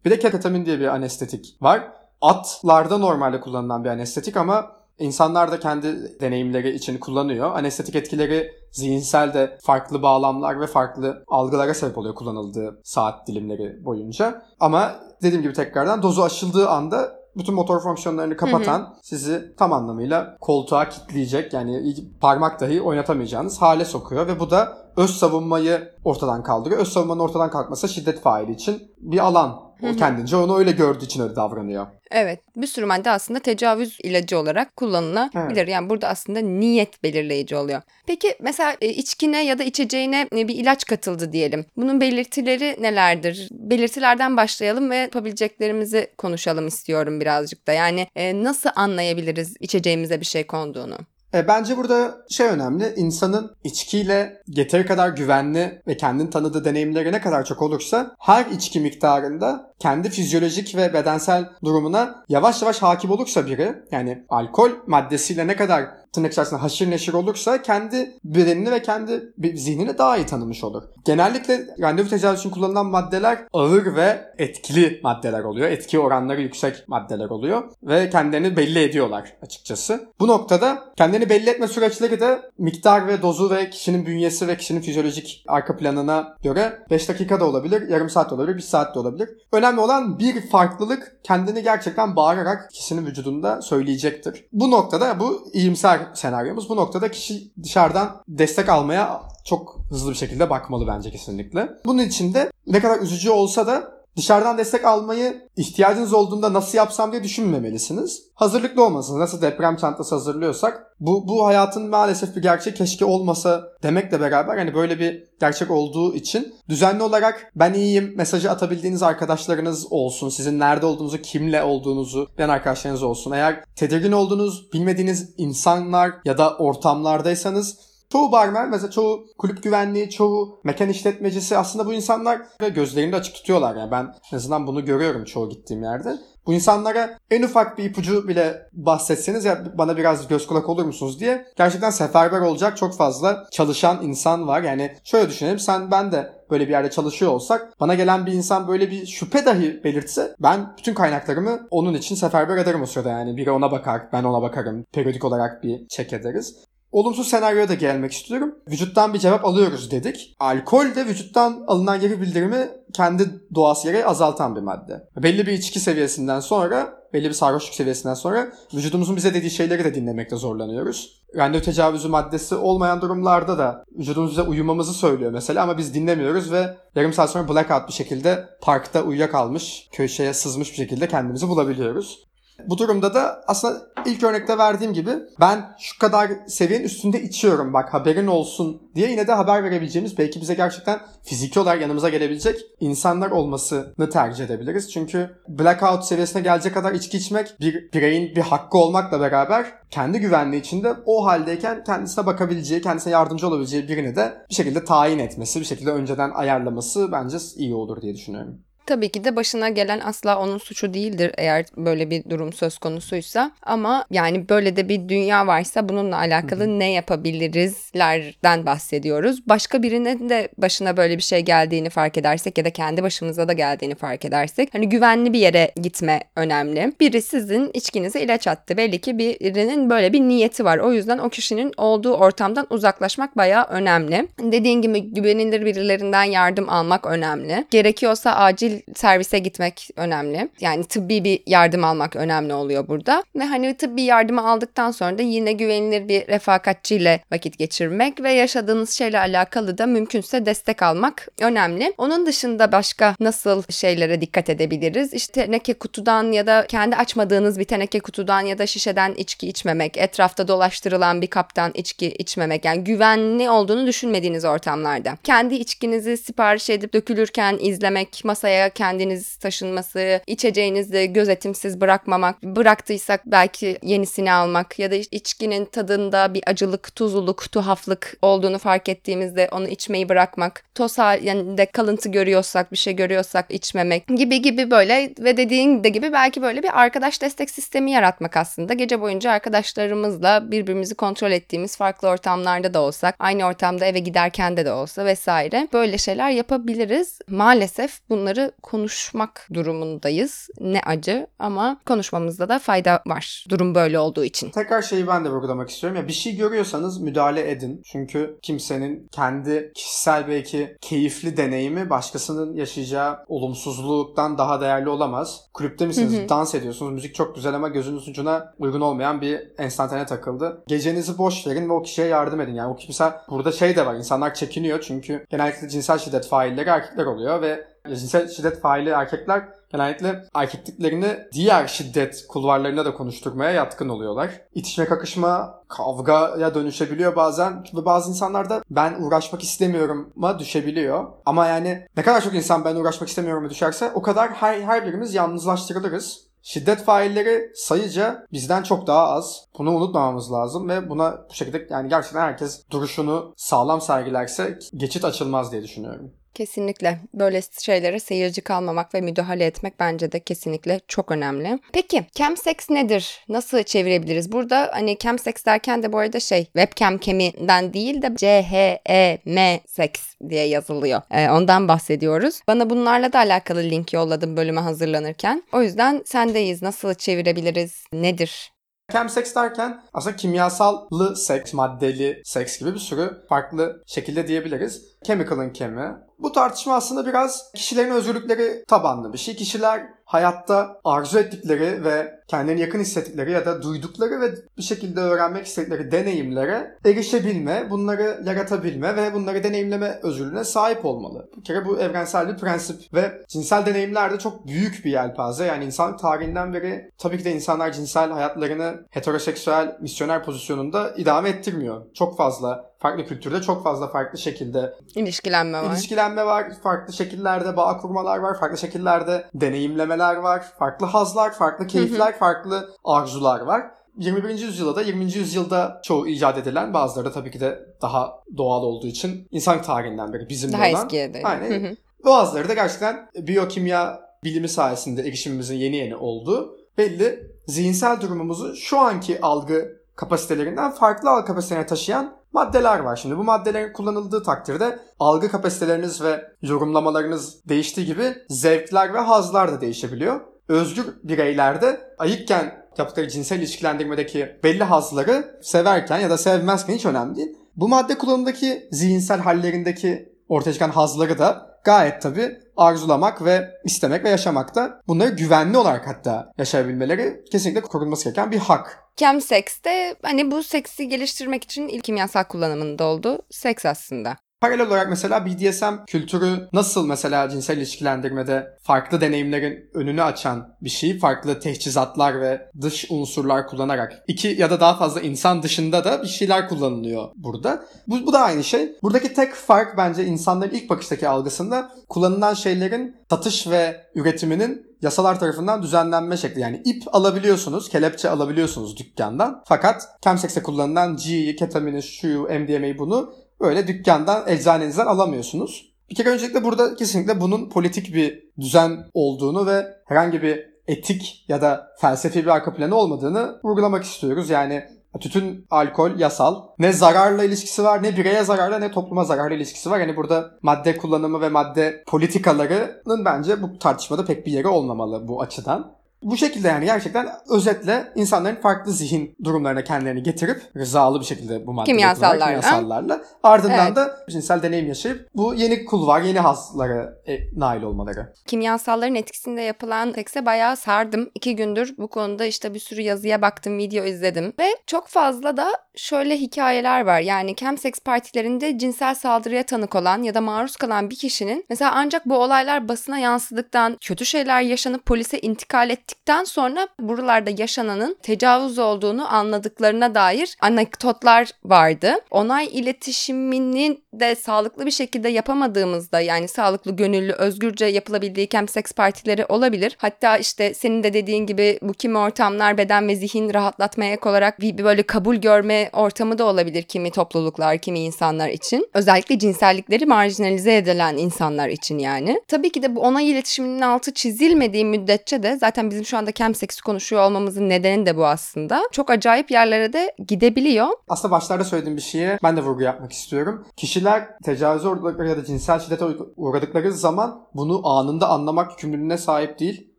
B: Bir de ketamin diye bir anestetik var. Atlarda normalde kullanılan bir anestetik ama İnsanlar da kendi deneyimleri için kullanıyor. Anestetik etkileri zihinsel de farklı bağlamlar ve farklı algılara sebep oluyor kullanıldığı saat dilimleri boyunca. Ama dediğim gibi tekrardan dozu aşıldığı anda bütün motor fonksiyonlarını kapatan sizi tam anlamıyla koltuğa kitleyecek yani parmak dahi oynatamayacağınız hale sokuyor ve bu da öz savunmayı ortadan kaldırıyor. Öz savunmanın ortadan kalkması şiddet faili için bir alan. O kendince onu öyle gördüğü için öyle davranıyor.
A: Evet. Bir sürü madde aslında tecavüz ilacı olarak kullanılabilir.
B: Evet.
A: Yani burada aslında niyet belirleyici oluyor. Peki mesela e, içkine ya da içeceğine e, bir ilaç katıldı diyelim. Bunun belirtileri nelerdir? Belirtilerden başlayalım ve yapabileceklerimizi konuşalım istiyorum birazcık da. Yani e, nasıl anlayabiliriz içeceğimize bir şey konduğunu?
B: E, bence burada şey önemli. insanın içkiyle yeteri kadar güvenli ve kendini tanıdığı deneyimleri ne kadar çok olursa her içki miktarında kendi fizyolojik ve bedensel durumuna yavaş yavaş hakim olursa biri yani alkol maddesiyle ne kadar tırnak içerisinde haşır neşir olursa kendi bedenini ve kendi zihnini daha iyi tanımış olur. Genellikle randevu tecavüzü için kullanılan maddeler ağır ve etkili maddeler oluyor. Etki oranları yüksek maddeler oluyor ve kendilerini belli ediyorlar açıkçası. Bu noktada kendini belli etme süreçleri de miktar ve dozu ve kişinin bünyesi ve kişinin fizyolojik arka planına göre 5 dakika da olabilir, yarım saat de olabilir, 1 saat de olabilir. Önemli olan bir farklılık kendini gerçekten bağırarak kişinin vücudunda söyleyecektir. Bu noktada bu iyimser senaryomuz. Bu noktada kişi dışarıdan destek almaya çok hızlı bir şekilde bakmalı bence kesinlikle. Bunun için de ne kadar üzücü olsa da dışarıdan destek almayı ihtiyacınız olduğunda nasıl yapsam diye düşünmemelisiniz. Hazırlıklı olmalısınız. Nasıl deprem çantası hazırlıyorsak bu, bu hayatın maalesef bir gerçek keşke olmasa demekle beraber hani böyle bir gerçek olduğu için düzenli olarak ben iyiyim mesajı atabildiğiniz arkadaşlarınız olsun. Sizin nerede olduğunuzu, kimle olduğunuzu bilen arkadaşlarınız olsun. Eğer tedirgin olduğunuz, bilmediğiniz insanlar ya da ortamlardaysanız Çoğu barmen mesela çoğu kulüp güvenliği, çoğu mekan işletmecisi aslında bu insanlar gözlerini açık tutuyorlar. Yani ben en azından bunu görüyorum çoğu gittiğim yerde. Bu insanlara en ufak bir ipucu bile bahsetseniz ya bana biraz göz kulak olur musunuz diye gerçekten seferber olacak çok fazla çalışan insan var. Yani şöyle düşünelim sen ben de böyle bir yerde çalışıyor olsak bana gelen bir insan böyle bir şüphe dahi belirtse ben bütün kaynaklarımı onun için seferber ederim o sırada yani. Biri ona bakar ben ona bakarım. Periyodik olarak bir check ederiz. Olumsuz senaryoya da gelmek istiyorum. Vücuttan bir cevap alıyoruz dedik. Alkol de vücuttan alınan geri bildirimi kendi doğası gereği azaltan bir madde. Belli bir içki seviyesinden sonra, belli bir sarhoşluk seviyesinden sonra vücudumuzun bize dediği şeyleri de dinlemekte zorlanıyoruz. Randevu tecavüzü maddesi olmayan durumlarda da vücudumuz bize uyumamızı söylüyor mesela ama biz dinlemiyoruz ve yarım saat sonra blackout bir şekilde parkta uyuyakalmış, köşeye sızmış bir şekilde kendimizi bulabiliyoruz. Bu durumda da aslında ilk örnekte verdiğim gibi ben şu kadar seviyenin üstünde içiyorum bak haberin olsun diye yine de haber verebileceğimiz belki bize gerçekten fiziki olarak yanımıza gelebilecek insanlar olmasını tercih edebiliriz. Çünkü blackout seviyesine gelecek kadar içki içmek bir bireyin bir hakkı olmakla beraber kendi güvenliği içinde o haldeyken kendisine bakabileceği, kendisine yardımcı olabileceği birini de bir şekilde tayin etmesi, bir şekilde önceden ayarlaması bence iyi olur diye düşünüyorum.
A: Tabii ki de başına gelen asla onun suçu değildir eğer böyle bir durum söz konusuysa. Ama yani böyle de bir dünya varsa bununla alakalı ne yapabilirizlerden bahsediyoruz. Başka birine de başına böyle bir şey geldiğini fark edersek ya da kendi başımıza da geldiğini fark edersek hani güvenli bir yere gitme önemli. Biri sizin içkinize ilaç attı. Belli ki birinin böyle bir niyeti var. O yüzden o kişinin olduğu ortamdan uzaklaşmak bayağı önemli. Dediğin gibi güvenilir birilerinden yardım almak önemli. Gerekiyorsa acil servise gitmek önemli. Yani tıbbi bir yardım almak önemli oluyor burada. Ve hani tıbbi yardımı aldıktan sonra da yine güvenilir bir refakatçiyle vakit geçirmek ve yaşadığınız şeyle alakalı da mümkünse destek almak önemli. Onun dışında başka nasıl şeylere dikkat edebiliriz? İşte teneke kutudan ya da kendi açmadığınız bir teneke kutudan ya da şişeden içki içmemek, etrafta dolaştırılan bir kaptan içki içmemek. Yani güvenli olduğunu düşünmediğiniz ortamlarda. Kendi içkinizi sipariş edip dökülürken izlemek, masaya kendiniz taşınması, içeceğinizi gözetimsiz bırakmamak, bıraktıysak belki yenisini almak ya da içkinin tadında bir acılık, tuzluluk, tuhaflık olduğunu fark ettiğimizde onu içmeyi bırakmak, toz halinde kalıntı görüyorsak, bir şey görüyorsak içmemek gibi gibi böyle ve dediğin de gibi belki böyle bir arkadaş destek sistemi yaratmak aslında. Gece boyunca arkadaşlarımızla birbirimizi kontrol ettiğimiz farklı ortamlarda da olsak, aynı ortamda eve giderken de de olsa vesaire böyle şeyler yapabiliriz. Maalesef bunları konuşmak durumundayız. Ne acı ama konuşmamızda da fayda var. Durum böyle olduğu için.
B: Tekrar şeyi ben de vurgulamak istiyorum. Ya bir şey görüyorsanız müdahale edin. Çünkü kimsenin kendi kişisel belki keyifli deneyimi başkasının yaşayacağı olumsuzluktan daha değerli olamaz. Kulüpte misiniz?
A: Hı hı.
B: Dans ediyorsunuz. Müzik çok güzel ama gözünüz ucuna uygun olmayan bir enstantane takıldı. Gecenizi boş verin ve o kişiye yardım edin. Yani o kimse burada şey de var. İnsanlar çekiniyor çünkü genellikle cinsel şiddet failleri erkekler oluyor ve cinsel şiddet faili erkekler genellikle erkekliklerini diğer şiddet kulvarlarına da konuşturmaya yatkın oluyorlar. İtişme kakışma kavgaya dönüşebiliyor bazen ve bazı insanlar da ben uğraşmak istemiyorum'a düşebiliyor. Ama yani ne kadar çok insan ben uğraşmak istemiyorum'a düşerse o kadar her, her birimiz yalnızlaştırılırız. Şiddet failleri sayıca bizden çok daha az. Bunu unutmamamız lazım ve buna bu şekilde yani gerçekten herkes duruşunu sağlam sergilerse geçit açılmaz diye düşünüyorum.
A: Kesinlikle. Böyle şeylere seyirci kalmamak ve müdahale etmek bence de kesinlikle çok önemli. Peki chemsex nedir? Nasıl çevirebiliriz? Burada hani chemsex derken de bu arada şey webcam keminden değil de C-H-E-M sex diye yazılıyor. Ee, ondan bahsediyoruz. Bana bunlarla da alakalı link yolladım bölüme hazırlanırken. O yüzden sendeyiz. Nasıl çevirebiliriz? Nedir?
B: Chemsex derken aslında kimyasallı seks, maddeli seks gibi bir sürü farklı şekilde diyebiliriz. Chemical'ın kemi. Bu tartışma aslında biraz kişilerin özgürlükleri tabanlı bir şey. Kişiler hayatta arzu ettikleri ve kendilerini yakın hissettikleri ya da duydukları ve bir şekilde öğrenmek istedikleri deneyimlere erişebilme, bunları yaratabilme ve bunları deneyimleme özgürlüğüne sahip olmalı. Bir kere bu evrensel bir prensip ve cinsel deneyimler de çok büyük bir yelpaze. Yani insanlık tarihinden beri tabii ki de insanlar cinsel hayatlarını heteroseksüel misyoner pozisyonunda idame ettirmiyor. Çok fazla farklı kültürde çok fazla farklı şekilde
A: İlişkilenme var.
B: ilişkilenme var, farklı şekillerde bağ kurmalar var, farklı şekillerde deneyimlemeler var, farklı hazlar, farklı keyifler, farklı arzular var. 21. yüzyılda da 20. yüzyılda çoğu icat edilen bazıları da tabii ki de daha doğal olduğu için insan tarihinden beri bizim
A: Daha
B: olan.
A: eskiye de.
B: Aynen.
A: Hı hı.
B: Bazıları da gerçekten biyokimya bilimi sayesinde erişimimizin yeni yeni olduğu belli zihinsel durumumuzu şu anki algı kapasitelerinden farklı algı kapasitelerine taşıyan maddeler var. Şimdi bu maddelerin kullanıldığı takdirde algı kapasiteleriniz ve yorumlamalarınız değiştiği gibi zevkler ve hazlar da değişebiliyor. Özgür bireylerde ayıkken yaptıkları cinsel ilişkilendirmedeki belli hazları severken ya da sevmezken hiç önemli değil. Bu madde kullanımındaki zihinsel hallerindeki ortaya çıkan hazları da gayet tabi arzulamak ve istemek ve yaşamakta. Bunları güvenli olarak hatta yaşayabilmeleri kesinlikle korunması gereken bir hak.
A: Chemsex de hani bu seksi geliştirmek için ilk kimyasal kullanımında olduğu seks aslında.
B: Paralel olarak mesela BDSM kültürü nasıl mesela cinsel ilişkilendirmede farklı deneyimlerin önünü açan bir şey, farklı teçhizatlar ve dış unsurlar kullanarak iki ya da daha fazla insan dışında da bir şeyler kullanılıyor burada. Bu, bu da aynı şey. Buradaki tek fark bence insanların ilk bakıştaki algısında kullanılan şeylerin satış ve üretiminin yasalar tarafından düzenlenme şekli. Yani ip alabiliyorsunuz, kelepçe alabiliyorsunuz dükkandan. Fakat chemsex'te kullanılan G'yi, ketamini, şuyu, MDMA'yı bunu öyle dükkandan, eczanenizden alamıyorsunuz. Bir kere öncelikle burada kesinlikle bunun politik bir düzen olduğunu ve herhangi bir etik ya da felsefi bir arka planı olmadığını vurgulamak istiyoruz. Yani tütün, alkol yasal. Ne zararla ilişkisi var, ne bireye zararla ne topluma zararla ilişkisi var. Yani burada madde kullanımı ve madde politikalarının bence bu tartışmada pek bir yeri olmamalı bu açıdan. Bu şekilde yani gerçekten özetle insanların farklı zihin durumlarına kendilerini getirip rızalı bir şekilde bu maddeleri
A: Kimyasallarla.
B: kimyasallarla ardından
A: Evet.
B: da cinsel deneyim yaşayıp bu yeni kulvar, yeni hazlara e, nail olmaları.
A: Kimyasalların etkisinde yapılan sekse bayağı sardım. İki gündür bu konuda işte bir sürü yazıya baktım, video izledim. Ve çok fazla da şöyle hikayeler var. Yani chemsex partilerinde cinsel saldırıya tanık olan ya da maruz kalan bir kişinin mesela ancak bu olaylar basına yansıdıktan, kötü şeyler yaşanıp polise intikal ettikten sonra buralarda yaşananın tecavüz olduğunu anladıklarına dair anekdotlar vardı. Onay iletişiminin de sağlıklı bir şekilde yapamadığımızda yani sağlıklı, gönüllü, özgürce yapılabildiği chemsex partileri olabilir. Hatta işte senin de dediğin gibi bu kimi ortamlar beden ve zihin rahatlatmaya ek olarak bir, bir böyle kabul görme ortamı da olabilir kimi topluluklar, kimi insanlar için. Özellikle cinsellikleri marjinalize edilen insanlar için yani. Tabii ki de bu onay iletişiminin altı çizilmediği müddetçe de zaten bizim şu anda chemsex'i konuşuyor olmamızın nedeni de bu aslında. Çok acayip yerlere de gidebiliyor.
B: Aslında başlarda söylediğim bir şeye ben de vurgu yapmak istiyorum. Kişiler kişiler tecavüze uğradıkları ya da cinsel şiddete uğradıkları zaman bunu anında anlamak yükümlülüğüne sahip değil.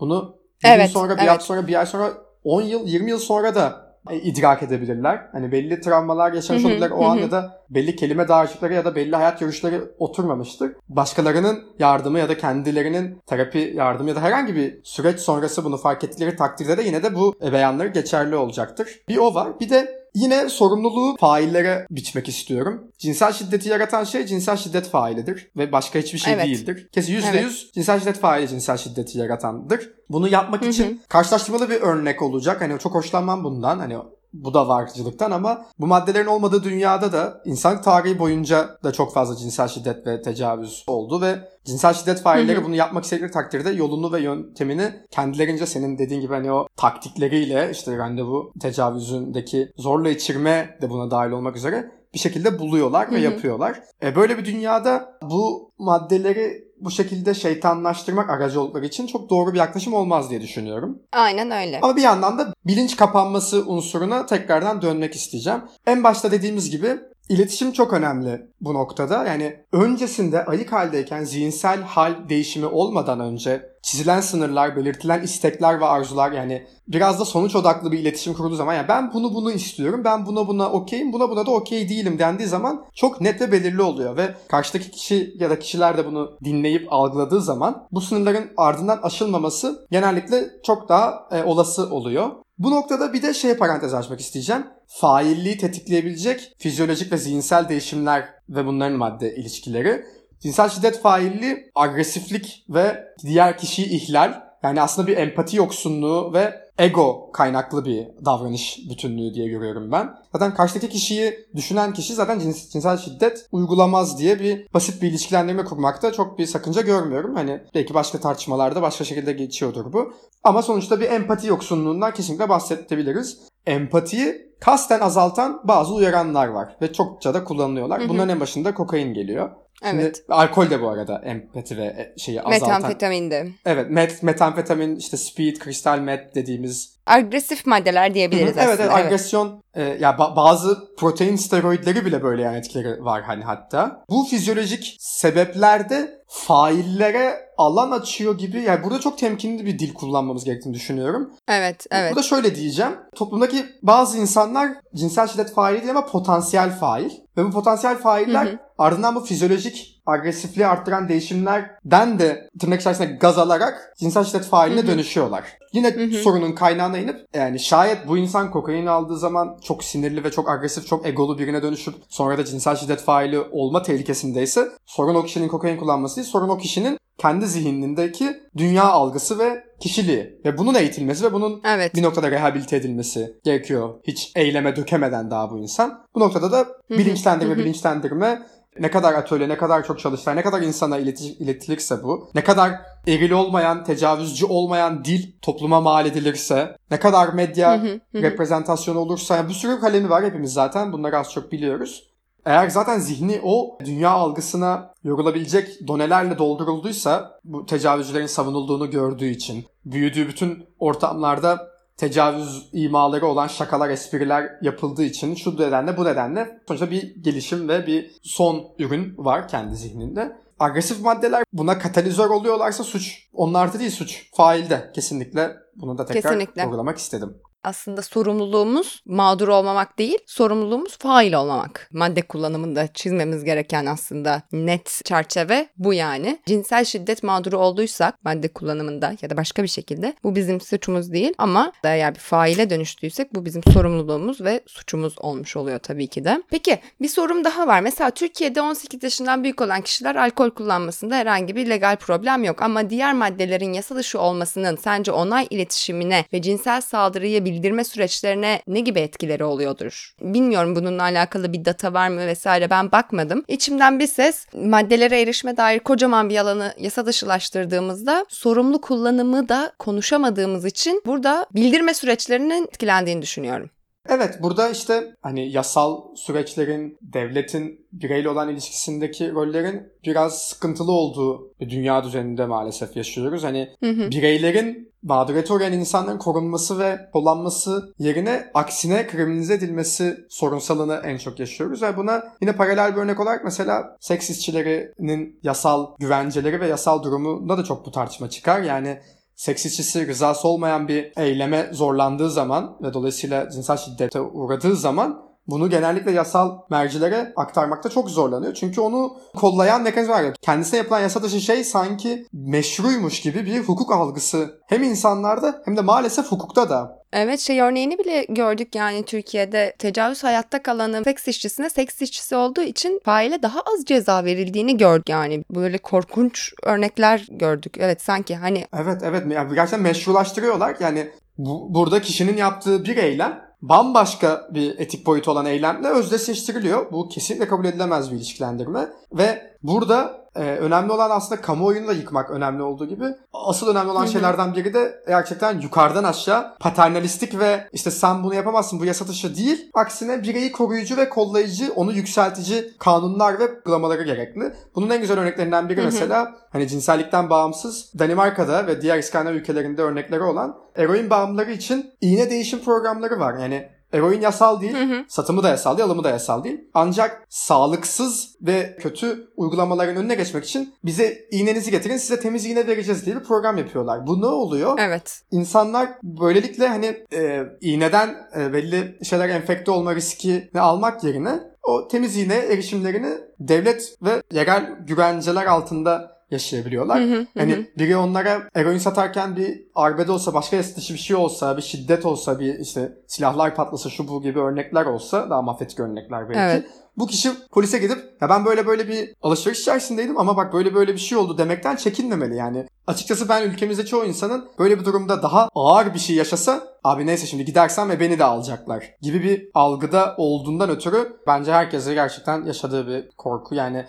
B: Bunu bir
A: Evet,
B: gün sonra, bir
A: evet.
B: ay sonra, bir ay sonra, 10 yıl, 20 yıl sonra da e, idrak edebilirler. Hani belli travmalar yaşamış olabilirler o an ya da belli kelime dağarcıkları ya da belli hayat görüşleri oturmamıştır. Başkalarının yardımı ya da kendilerinin terapi yardımı ya da herhangi bir süreç sonrası bunu fark ettikleri takdirde de yine de bu e, beyanları geçerli olacaktır. Bir o var. Bir de Yine sorumluluğu faillere biçmek istiyorum. Cinsel şiddeti yaratan şey cinsel şiddet failidir ve başka hiçbir şey
A: Evet.
B: değildir. Kesin %100
A: Evet.
B: cinsel şiddet faili cinsel şiddeti yaratandır. Bunu yapmak
A: Hı hı.
B: için karşılaştırmalı bir örnek olacak. Hani çok hoşlanmam bundan. Hani bu da varcılıktan ama bu maddelerin olmadığı dünyada da insanlık tarihi boyunca da çok fazla cinsel şiddet ve tecavüz oldu ve cinsel şiddet failleri bunu yapmak istedikleri takdirde yolunu ve yöntemini kendilerince senin dediğin gibi hani o taktikleriyle işte randevu tecavüzündeki zorla içirme de buna dahil olmak üzere bir şekilde buluyorlar ve yapıyorlar. E böyle bir dünyada bu maddeleri bu şekilde şeytanlaştırmak aracı oldukları için çok doğru bir yaklaşım olmaz diye düşünüyorum.
A: Aynen öyle.
B: Ama bir yandan da bilinç kapanması unsuruna tekrardan dönmek isteyeceğim. En başta dediğimiz gibi iletişim çok önemli bu noktada. Yani öncesinde ayık haldeyken zihinsel hal değişimi olmadan önce çizilen sınırlar, belirtilen istekler ve arzular yani biraz da sonuç odaklı bir iletişim kurulduğu zaman yani ben bunu bunu istiyorum, ben buna buna okeyim, buna buna da okey değilim dendiği zaman çok net ve belirli oluyor ve karşıdaki kişi ya da kişiler de bunu dinleyip algıladığı zaman bu sınırların ardından aşılmaması genellikle çok daha e, olası oluyor. Bu noktada bir de şey parantez açmak isteyeceğim. Failliği tetikleyebilecek fizyolojik ve zihinsel değişimler ve bunların madde ilişkileri. Cinsel şiddet failli agresiflik ve diğer kişiyi ihlal. Yani aslında bir empati yoksunluğu ve ego kaynaklı bir davranış bütünlüğü diye görüyorum ben. Zaten karşıdaki kişiyi düşünen kişi zaten cins- cinsel şiddet uygulamaz diye bir basit bir ilişkilendirme kurmakta çok bir sakınca görmüyorum. Hani belki başka tartışmalarda başka şekilde geçiyordur bu. Ama sonuçta bir empati yoksunluğundan kesinlikle bahsedebiliriz. Empatiyi kasten azaltan bazı uyaranlar var ve çokça da kullanılıyorlar.
A: Hı hı.
B: Bunların en başında kokain geliyor. Şimdi
A: Evet.
B: alkol de bu arada empati ve e, şeyi azaltan.
A: Metamfetamin de.
B: Evet, met, metamfetamin, işte speed, kristal met dediğimiz.
A: Agresif maddeler diyebiliriz
B: hı, evet,
A: aslında.
B: evet, agresyon. e, ya ba- bazı protein steroidleri bile böyle yani etkileri var hani hatta. Bu fizyolojik sebeplerde faillere alan açıyor gibi. Yani burada çok temkinli bir dil kullanmamız gerektiğini düşünüyorum.
A: Evet, evet.
B: Burada şöyle diyeceğim. Toplumdaki bazı insanlar cinsel şiddet faili değil ama potansiyel fail. Ve bu potansiyel failler
A: Hı hı.
B: Ardından bu fizyolojik agresifliği arttıran değişimlerden de tırnak içerisinde gaz alarak cinsel şiddet failine dönüşüyorlar. Yine
A: Hı hı.
B: sorunun kaynağına inip yani şayet bu insan kokain aldığı zaman çok sinirli ve çok agresif, çok egolu birine dönüşüp sonra da cinsel şiddet faili olma tehlikesindeyse sorun o kişinin kokain kullanması değil, sorun o kişinin kendi zihnindeki dünya algısı ve kişiliği ve bunun eğitilmesi ve bunun
A: Evet.
B: bir noktada rehabilite edilmesi gerekiyor. Hiç eyleme dökemeden daha bu insan. Bu noktada da bilinçlendirme, bilinçlendirme ne kadar atölye, ne kadar çok çalıştay, ne kadar insana ileti- iletilirse bu, ne kadar eril olmayan, tecavüzcü olmayan dil topluma mal edilirse, ne kadar medya reprezentasyonu olursa, yani bir sürü kalemi var hepimiz zaten bunları az çok biliyoruz. Eğer zaten zihni o dünya algısına yorulabilecek donelerle doldurulduysa bu tecavüzcülerin savunulduğunu gördüğü için büyüdüğü bütün ortamlarda tecavüz imaları olan şakalar, espriler yapıldığı için şu nedenle bu nedenle sonuçta bir gelişim ve bir son ürün var kendi zihninde. Agresif maddeler buna katalizör oluyorlarsa suç onlarda değil suç failde kesinlikle bunu da tekrar
A: Kesinlikle.
B: vurgulamak istedim.
A: Aslında sorumluluğumuz mağdur olmamak değil, sorumluluğumuz fail olmamak. Madde kullanımında çizmemiz gereken aslında net çerçeve bu yani. Cinsel şiddet mağduru olduysak madde kullanımında ya da başka bir şekilde bu bizim suçumuz değil ama eğer bir faile dönüştüysek bu bizim sorumluluğumuz ve suçumuz olmuş oluyor tabii ki de. Peki bir sorum daha var. Mesela Türkiye'de 18 yaşından büyük olan kişiler alkol kullanmasında herhangi bir legal problem yok ama diğer maddelerin yasa dışı olmasının sence onay iletişimine ve cinsel saldırıyı bildirme süreçlerine ne gibi etkileri oluyordur? Bilmiyorum bununla alakalı bir data var mı vesaire ben bakmadım. İçimden bir ses maddelere erişime dair kocaman bir alanı yasa dışılaştırdığımızda sorumlu kullanımı da konuşamadığımız için burada bildirme süreçlerinin etkilendiğini düşünüyorum.
B: Evet burada işte hani yasal süreçlerin, devletin bireyle olan ilişkisindeki rollerin biraz sıkıntılı olduğu bir dünya düzeninde maalesef yaşıyoruz. Hani
A: Hı hı.
B: bireylerin mağduriyete uğrayan insanların korunması ve kullanması yerine aksine kriminalize edilmesi sorunsalını en çok yaşıyoruz. Ve buna yine paralel bir örnek olarak mesela seks işçilerinin yasal güvenceleri ve yasal durumunda da çok bu tartışma çıkar. Yani seks işçisi rızası olmayan bir eyleme zorlandığı zaman ve dolayısıyla cinsel şiddete uğradığı zaman bunu genellikle yasal mercilere aktarmakta çok zorlanıyor. Çünkü onu kollayan mekanizma var. Kendisine yapılan yasa dışı şey sanki meşruymuş gibi bir hukuk algısı hem insanlarda hem de maalesef hukukta da.
A: Evet şey örneğini bile gördük yani Türkiye'de tecavüz hayatta kalanı seks işçisine seks işçisi olduğu için faile daha az ceza verildiğini gördük yani böyle korkunç örnekler gördük. Evet sanki hani
B: Evet evet yani gerçekten meşrulaştırıyorlar yani bu, burada kişinin yaptığı bir eylem bambaşka bir etik boyutu olan eylemle özdeşleştiriliyor. Bu kesinlikle kabul edilemez bir ilişkilendirme ve burada e, önemli olan aslında kamuoyunu da yıkmak önemli olduğu gibi asıl önemli olan
A: Hı hı.
B: şeylerden biri de gerçekten yukarıdan aşağı paternalistik ve işte sen bunu yapamazsın bu yasa dışı değil. Aksine bireyi koruyucu ve kollayıcı, onu yükseltici kanunlar ve uygulamaları gerekli. Bunun en güzel örneklerinden biri
A: Hı hı.
B: mesela hani cinsellikten bağımsız Danimarka'da ve diğer İskandinav ülkelerinde örnekleri olan eroin bağımlıları için iğne değişim programları var. Yani eroin yasal değil,
A: Hı hı.
B: satımı da yasal değil, alımı da yasal değil. Ancak sağlıksız ve kötü uygulamaların önüne geçmek için bize iğnenizi getirin, size temiz iğne vereceğiz diye bir program yapıyorlar. Bu ne oluyor?
A: evet
B: İnsanlar böylelikle hani e, iğneden e, belli şeyler enfekte olma riskini almak yerine o temiz iğne erişimlerini devlet ve yerel güvenceler altında yaşayabiliyorlar.
A: Hı hı,
B: Hani
A: hı.
B: biri onlara eroin satarken bir arbede olsa, başka dışı bir şey olsa, bir şiddet olsa, bir işte silahlar patlasa, şu bu gibi örnekler olsa, daha mafyatik örnekler belki.
A: Evet.
B: Bu kişi polise gidip ya ben böyle böyle bir alışveriş içerisindeydim ama bak böyle böyle bir şey oldu demekten çekinmemeli yani. Açıkçası ben ülkemizde çoğu insanın böyle bir durumda daha ağır bir şey yaşasa abi neyse şimdi gidersem ve beni de alacaklar gibi bir algıda olduğundan ötürü bence herkese gerçekten yaşadığı bir korku yani.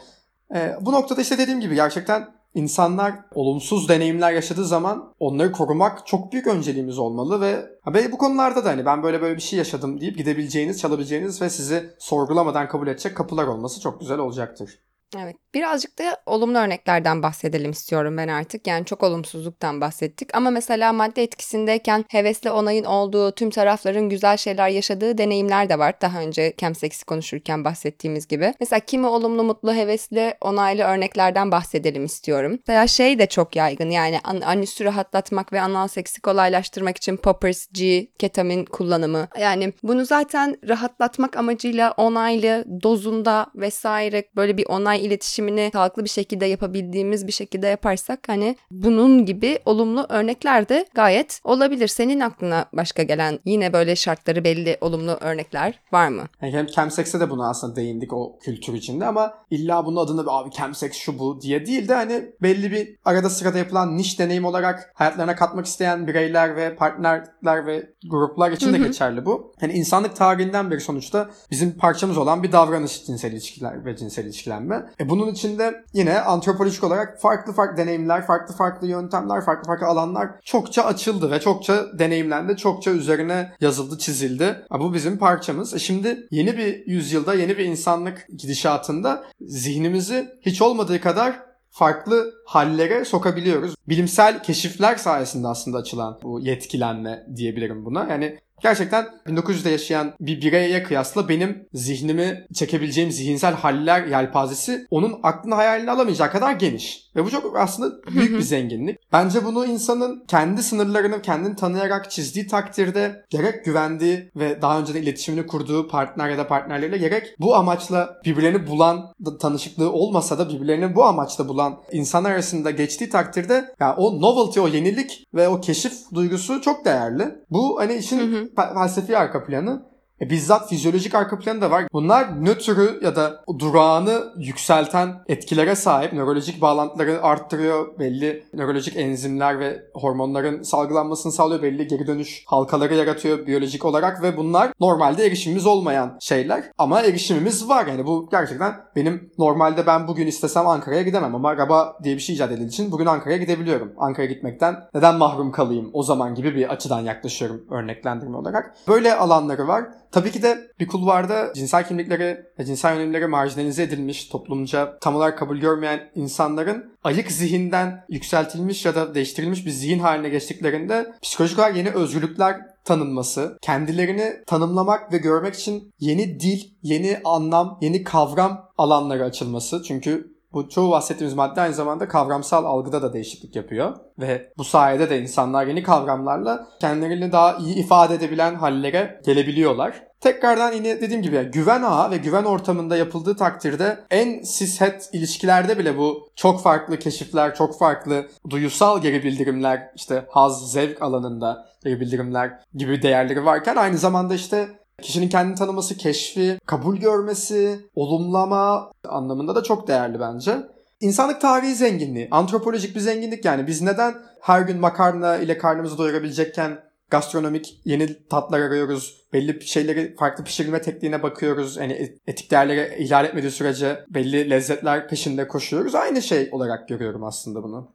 B: e, bu noktada işte dediğim gibi gerçekten insanlar olumsuz deneyimler yaşadığı zaman onları korumak çok büyük önceliğimiz olmalı ve ve bu konularda da hani ben böyle böyle bir şey yaşadım deyip gidebileceğiniz, çalabileceğiniz ve sizi sorgulamadan kabul edecek kapılar olması çok güzel olacaktır.
A: Evet. Birazcık da olumlu örneklerden bahsedelim istiyorum ben artık. Yani çok olumsuzluktan bahsettik. Ama mesela madde etkisindeyken hevesli onayın olduğu, tüm tarafların güzel şeyler yaşadığı deneyimler de var. Daha önce chemsex'i konuşurken bahsettiğimiz gibi. Mesela kimi olumlu, mutlu, hevesli, onaylı örneklerden bahsedelim istiyorum. Mesela şey de çok yaygın. Yani an- anüsü rahatlatmak ve anal seksi kolaylaştırmak için poppers, G, ketamin kullanımı. Yani bunu zaten rahatlatmak amacıyla onaylı, dozunda vesaire böyle bir onay iletişimini sağlıklı bir şekilde yapabildiğimiz bir şekilde yaparsak hani bunun gibi olumlu örnekler de gayet olabilir. Senin aklına başka gelen yine böyle şartları belli olumlu örnekler var mı?
B: Yani hem chemsex'e de buna aslında değindik o kültür içinde ama illa bunun adını abi chemsex şu bu diye değil de hani belli bir arada sırada yapılan niş deneyim olarak hayatlarına katmak isteyen bireyler ve partnerler ve gruplar için de geçerli bu. Hani insanlık tarihinden beri sonuçta bizim parçamız olan bir davranış cinsel ilişkiler ve cinsel ilişkilenme. E bunun içinde yine antropolojik olarak farklı farklı deneyimler, farklı farklı yöntemler, farklı farklı alanlar çokça açıldı ve çokça deneyimlendi, çokça üzerine yazıldı, çizildi. Ha, bu bizim parçamız. E şimdi yeni bir yüzyılda, yeni bir insanlık gidişatında zihnimizi hiç olmadığı kadar farklı hallere sokabiliyoruz. Bilimsel keşifler sayesinde aslında açılan bu yetkilenme diyebilirim buna. Yani gerçekten 1900'de yaşayan bir bireye kıyasla benim zihnimi çekebileceğim zihinsel haller yelpazesi onun aklını hayalini alamayacağı kadar geniş. Ve bu çok aslında büyük bir zenginlik. Bence bunu insanın kendi sınırlarını kendini tanıyarak çizdiği takdirde gerek güvendiği ve daha önceden iletişimini kurduğu partner ya da partnerleriyle gerek bu amaçla birbirlerini bulan tanışıklığı olmasa da birbirlerini bu amaçla bulan insanlar arasında geçtiği takdirde yani o novelty, o yenilik ve o keşif duygusu çok değerli. Bu hani işin
A: Hı hı.
B: fe- felsefi arka planı. E, bizzat fizyolojik arka planı da var. Bunlar nötrü ya da durağını yükselten etkilere sahip. Nörolojik bağlantıları arttırıyor. Belli nörolojik enzimler ve hormonların salgılanmasını sağlıyor. Belli geri dönüş halkaları yaratıyor biyolojik olarak ve bunlar normalde erişimimiz olmayan şeyler. Ama erişimimiz var. Yani bu gerçekten benim normalde ben bugün istesem Ankara'ya gidemem ama araba diye bir şey icat edildiği için bugün Ankara'ya gidebiliyorum. Ankara'ya gitmekten neden mahrum kalayım o zaman gibi bir açıdan yaklaşıyorum örneklendirme olarak. Böyle alanları var. Tabii ki de bir kulvarda cinsel kimlikleri ve cinsel yönelimleri marjinalize edilmiş, toplumca tam olarak kabul görmeyen insanların ayık zihinden yükseltilmiş ya da değiştirilmiş bir zihin haline geçtiklerinde psikolojik olarak yeni özgürlükler tanınması, kendilerini tanımlamak ve görmek için yeni dil, yeni anlam, yeni kavram alanları açılması. Çünkü bu çoğu bahsettiğimiz madde aynı zamanda kavramsal algıda da değişiklik yapıyor. Ve bu sayede de insanlar yeni kavramlarla kendilerini daha iyi ifade edebilen hallere gelebiliyorlar. Tekrardan yine dediğim gibi güven ağı ve güven ortamında yapıldığı takdirde en sishet ilişkilerde bile bu çok farklı keşifler, çok farklı duyusal geri bildirimler, işte haz, zevk alanında geri bildirimler gibi değerleri varken aynı zamanda işte Kişinin kendini tanıması, keşfi, kabul görmesi, olumlama anlamında da çok değerli bence. İnsanlık tarihi zenginliği, antropolojik bir zenginlik yani. Biz neden her gün makarna ile karnımızı doyurabilecekken gastronomik yeni tatlar arıyoruz. Belli şeyleri farklı pişirme tekniğine bakıyoruz. Yani etik değerleri ihlal etmediği sürece belli lezzetler peşinde koşuyoruz. Aynı şey olarak görüyorum aslında bunu.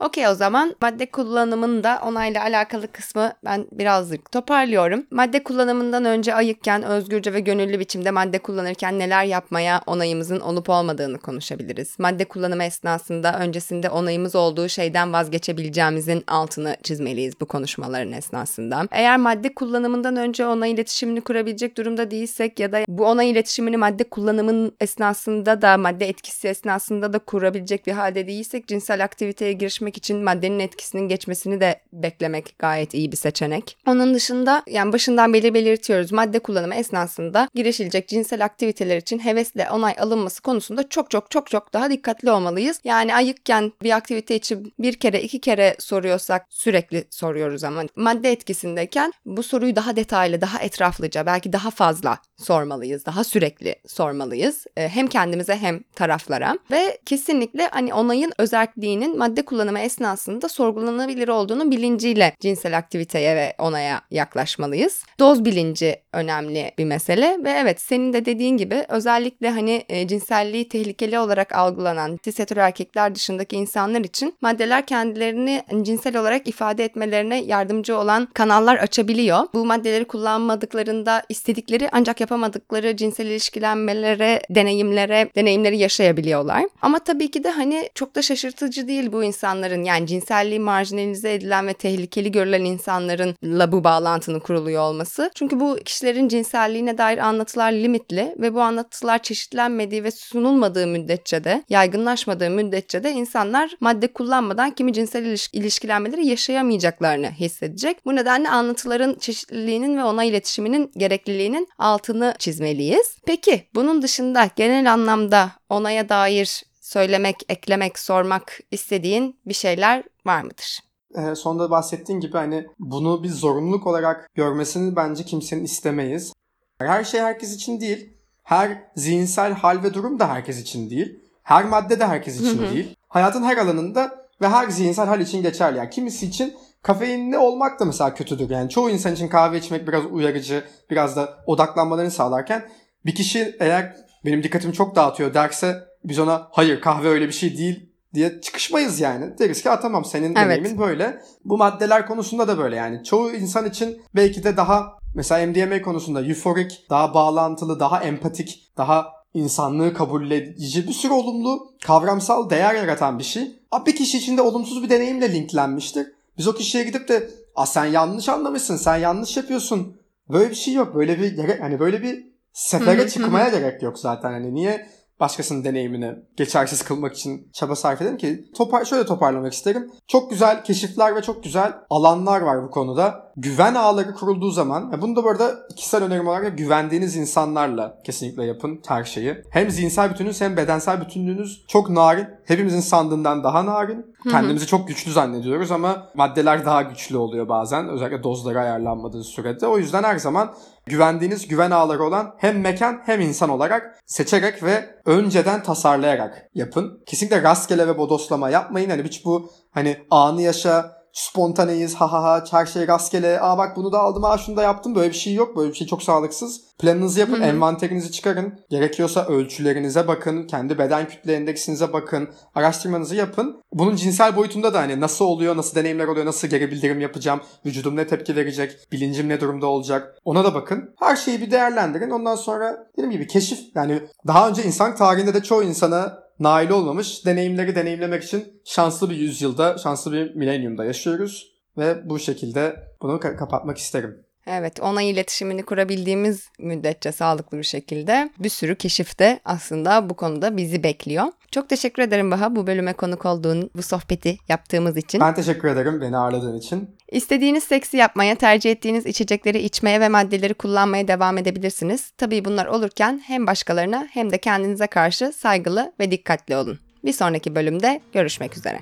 A: Okey o zaman madde kullanımında onayla alakalı kısmı ben birazcık toparlıyorum. Madde kullanımından önce ayıkken özgürce ve gönüllü biçimde madde kullanırken neler yapmaya onayımızın olup olmadığını konuşabiliriz. Madde kullanımı esnasında öncesinde onayımız olduğu şeyden vazgeçebileceğimizin altını çizmeliyiz bu konuşmaların esnasında. Eğer madde kullanımından önce onay iletişimini kurabilecek durumda değilsek ya da bu onay iletişimini madde kullanımın esnasında da madde etkisi esnasında da kurabilecek bir halde değilsek cinsel aktiviteye girişmek etmek için maddenin etkisinin geçmesini de beklemek gayet iyi bir seçenek. Onun dışında yani başından beri belirtiyoruz madde kullanımı esnasında girişilecek cinsel aktiviteler için hevesle onay alınması konusunda çok çok çok çok daha dikkatli olmalıyız. Yani ayıkken bir aktivite için bir kere iki kere soruyorsak sürekli soruyoruz ama madde etkisindeyken bu soruyu daha detaylı, daha etraflıca, belki daha fazla sormalıyız. Daha sürekli sormalıyız. Ee, hem kendimize hem taraflara. Ve kesinlikle hani onayın özelliğinin madde kullanımı esnasında sorgulanabilir olduğunu bilinciyle cinsel aktiviteye ve onaya yaklaşmalıyız. Doz bilinci önemli bir mesele ve evet senin de dediğin gibi özellikle hani e, cinselliği tehlikeli olarak algılanan cis erkekler dışındaki insanlar için maddeler kendilerini cinsel olarak ifade etmelerine yardımcı olan kanallar açabiliyor. Bu maddeleri kullanmadıklarında istedikleri ancak yapamadıkları cinsel ilişkilenmelere, deneyimlere, deneyimleri yaşayabiliyorlar. Ama tabii ki de hani çok da şaşırtıcı değil bu insanların yani cinselliği marjinalize edilen ve tehlikeli görülen insanlarınla bu bağlantının kuruluyor olması. Çünkü bu kişilerin cinselliğine dair anlatılar limitli ve bu anlatılar çeşitlenmediği ve sunulmadığı müddetçe de, yaygınlaşmadığı müddetçe de insanlar madde kullanmadan kimi cinsel iliş- ilişkilenmeleri yaşayamayacaklarını hissedecek. Bu nedenle anlatıların çeşitliliğinin ve ona iletişiminin gerekliliğinin altını çizmeliyiz. Peki bunun dışında genel anlamda onaya dair söylemek, eklemek, sormak istediğin bir şeyler var mıdır?
B: E, sonunda bahsettiğin gibi hani bunu bir zorunluluk olarak görmesini bence kimsenin istemeyiz. Her şey herkes için değil. Her zihinsel hal ve durum da herkes için değil. Her madde de herkes için değil. Hayatın her alanında ve her zihinsel hal için geçerli. Yani kimisi için kafeinli olmak da mesela kötüdür. Yani çoğu insan için kahve içmek biraz uyarıcı, biraz da odaklanmalarını sağlarken bir kişi eğer benim dikkatimi çok dağıtıyor derse biz ona hayır kahve öyle bir şey değil diye çıkışmayız yani. Deriz ki tamam senin evet. deneyimin böyle. Bu maddeler konusunda da böyle yani. Çoğu insan için belki de daha mesela MDMA konusunda euforik, daha bağlantılı, daha empatik, daha insanlığı kabul edici bir sürü olumlu kavramsal değer yaratan bir şey. Bir kişi için de olumsuz bir deneyimle linklenmiştir. Biz o kişiye gidip de Aa, sen yanlış anlamışsın, sen yanlış yapıyorsun. Böyle bir şey yok. Böyle bir hani böyle bir sefere çıkmaya gerek yok zaten. Hani niye başkasının deneyimini geçersiz kılmak için çaba sarf edelim ki topar şöyle toparlamak isterim. Çok güzel keşifler ve çok güzel alanlar var bu konuda. Güven ağları kurulduğu zaman, bunu da bu arada kişisel önerim olarak güvendiğiniz insanlarla kesinlikle yapın her şeyi. Hem zihinsel bütününüz hem bedensel bütünlüğünüz çok narin. Hepimizin sandığından daha narin. Kendimizi çok güçlü zannediyoruz ama maddeler daha güçlü oluyor bazen. Özellikle dozları ayarlanmadığı sürede. O yüzden her zaman güvendiğiniz güven ağları olan hem mekan hem insan olarak seçerek ve önceden tasarlayarak yapın. Kesinlikle rastgele ve bodoslama yapmayın. Hani hiç bu hani anı yaşa spontaneyiz ha ha ha her şey rastgele aa bak bunu da aldım aa şunu da yaptım böyle bir şey yok böyle bir şey çok sağlıksız. Planınızı yapın
A: Hı hı.
B: envanterinizi çıkarın gerekiyorsa ölçülerinize bakın kendi beden kütle endeksinize bakın araştırmanızı yapın. Bunun cinsel boyutunda da hani nasıl oluyor nasıl deneyimler oluyor nasıl geri bildirim yapacağım vücudum ne tepki verecek bilincim ne durumda olacak ona da bakın. Her şeyi bir değerlendirin ondan sonra dediğim gibi keşif yani daha önce insan tarihinde de çoğu insana nail olmamış deneyimleri deneyimlemek için şanslı bir yüzyılda, şanslı bir milenyumda yaşıyoruz. Ve bu şekilde bunu ka- kapatmak isterim.
A: Evet, onay iletişimini kurabildiğimiz müddetçe sağlıklı bir şekilde bir sürü keşif de aslında bu konuda bizi bekliyor. Çok teşekkür ederim Baha bu bölüme konuk olduğun, bu sohbeti yaptığımız için.
B: Ben teşekkür ederim beni ağırladığın için.
A: İstediğiniz seksi yapmaya, tercih ettiğiniz içecekleri içmeye ve maddeleri kullanmaya devam edebilirsiniz. Tabii bunlar olurken hem başkalarına hem de kendinize karşı saygılı ve dikkatli olun. Bir sonraki bölümde görüşmek üzere.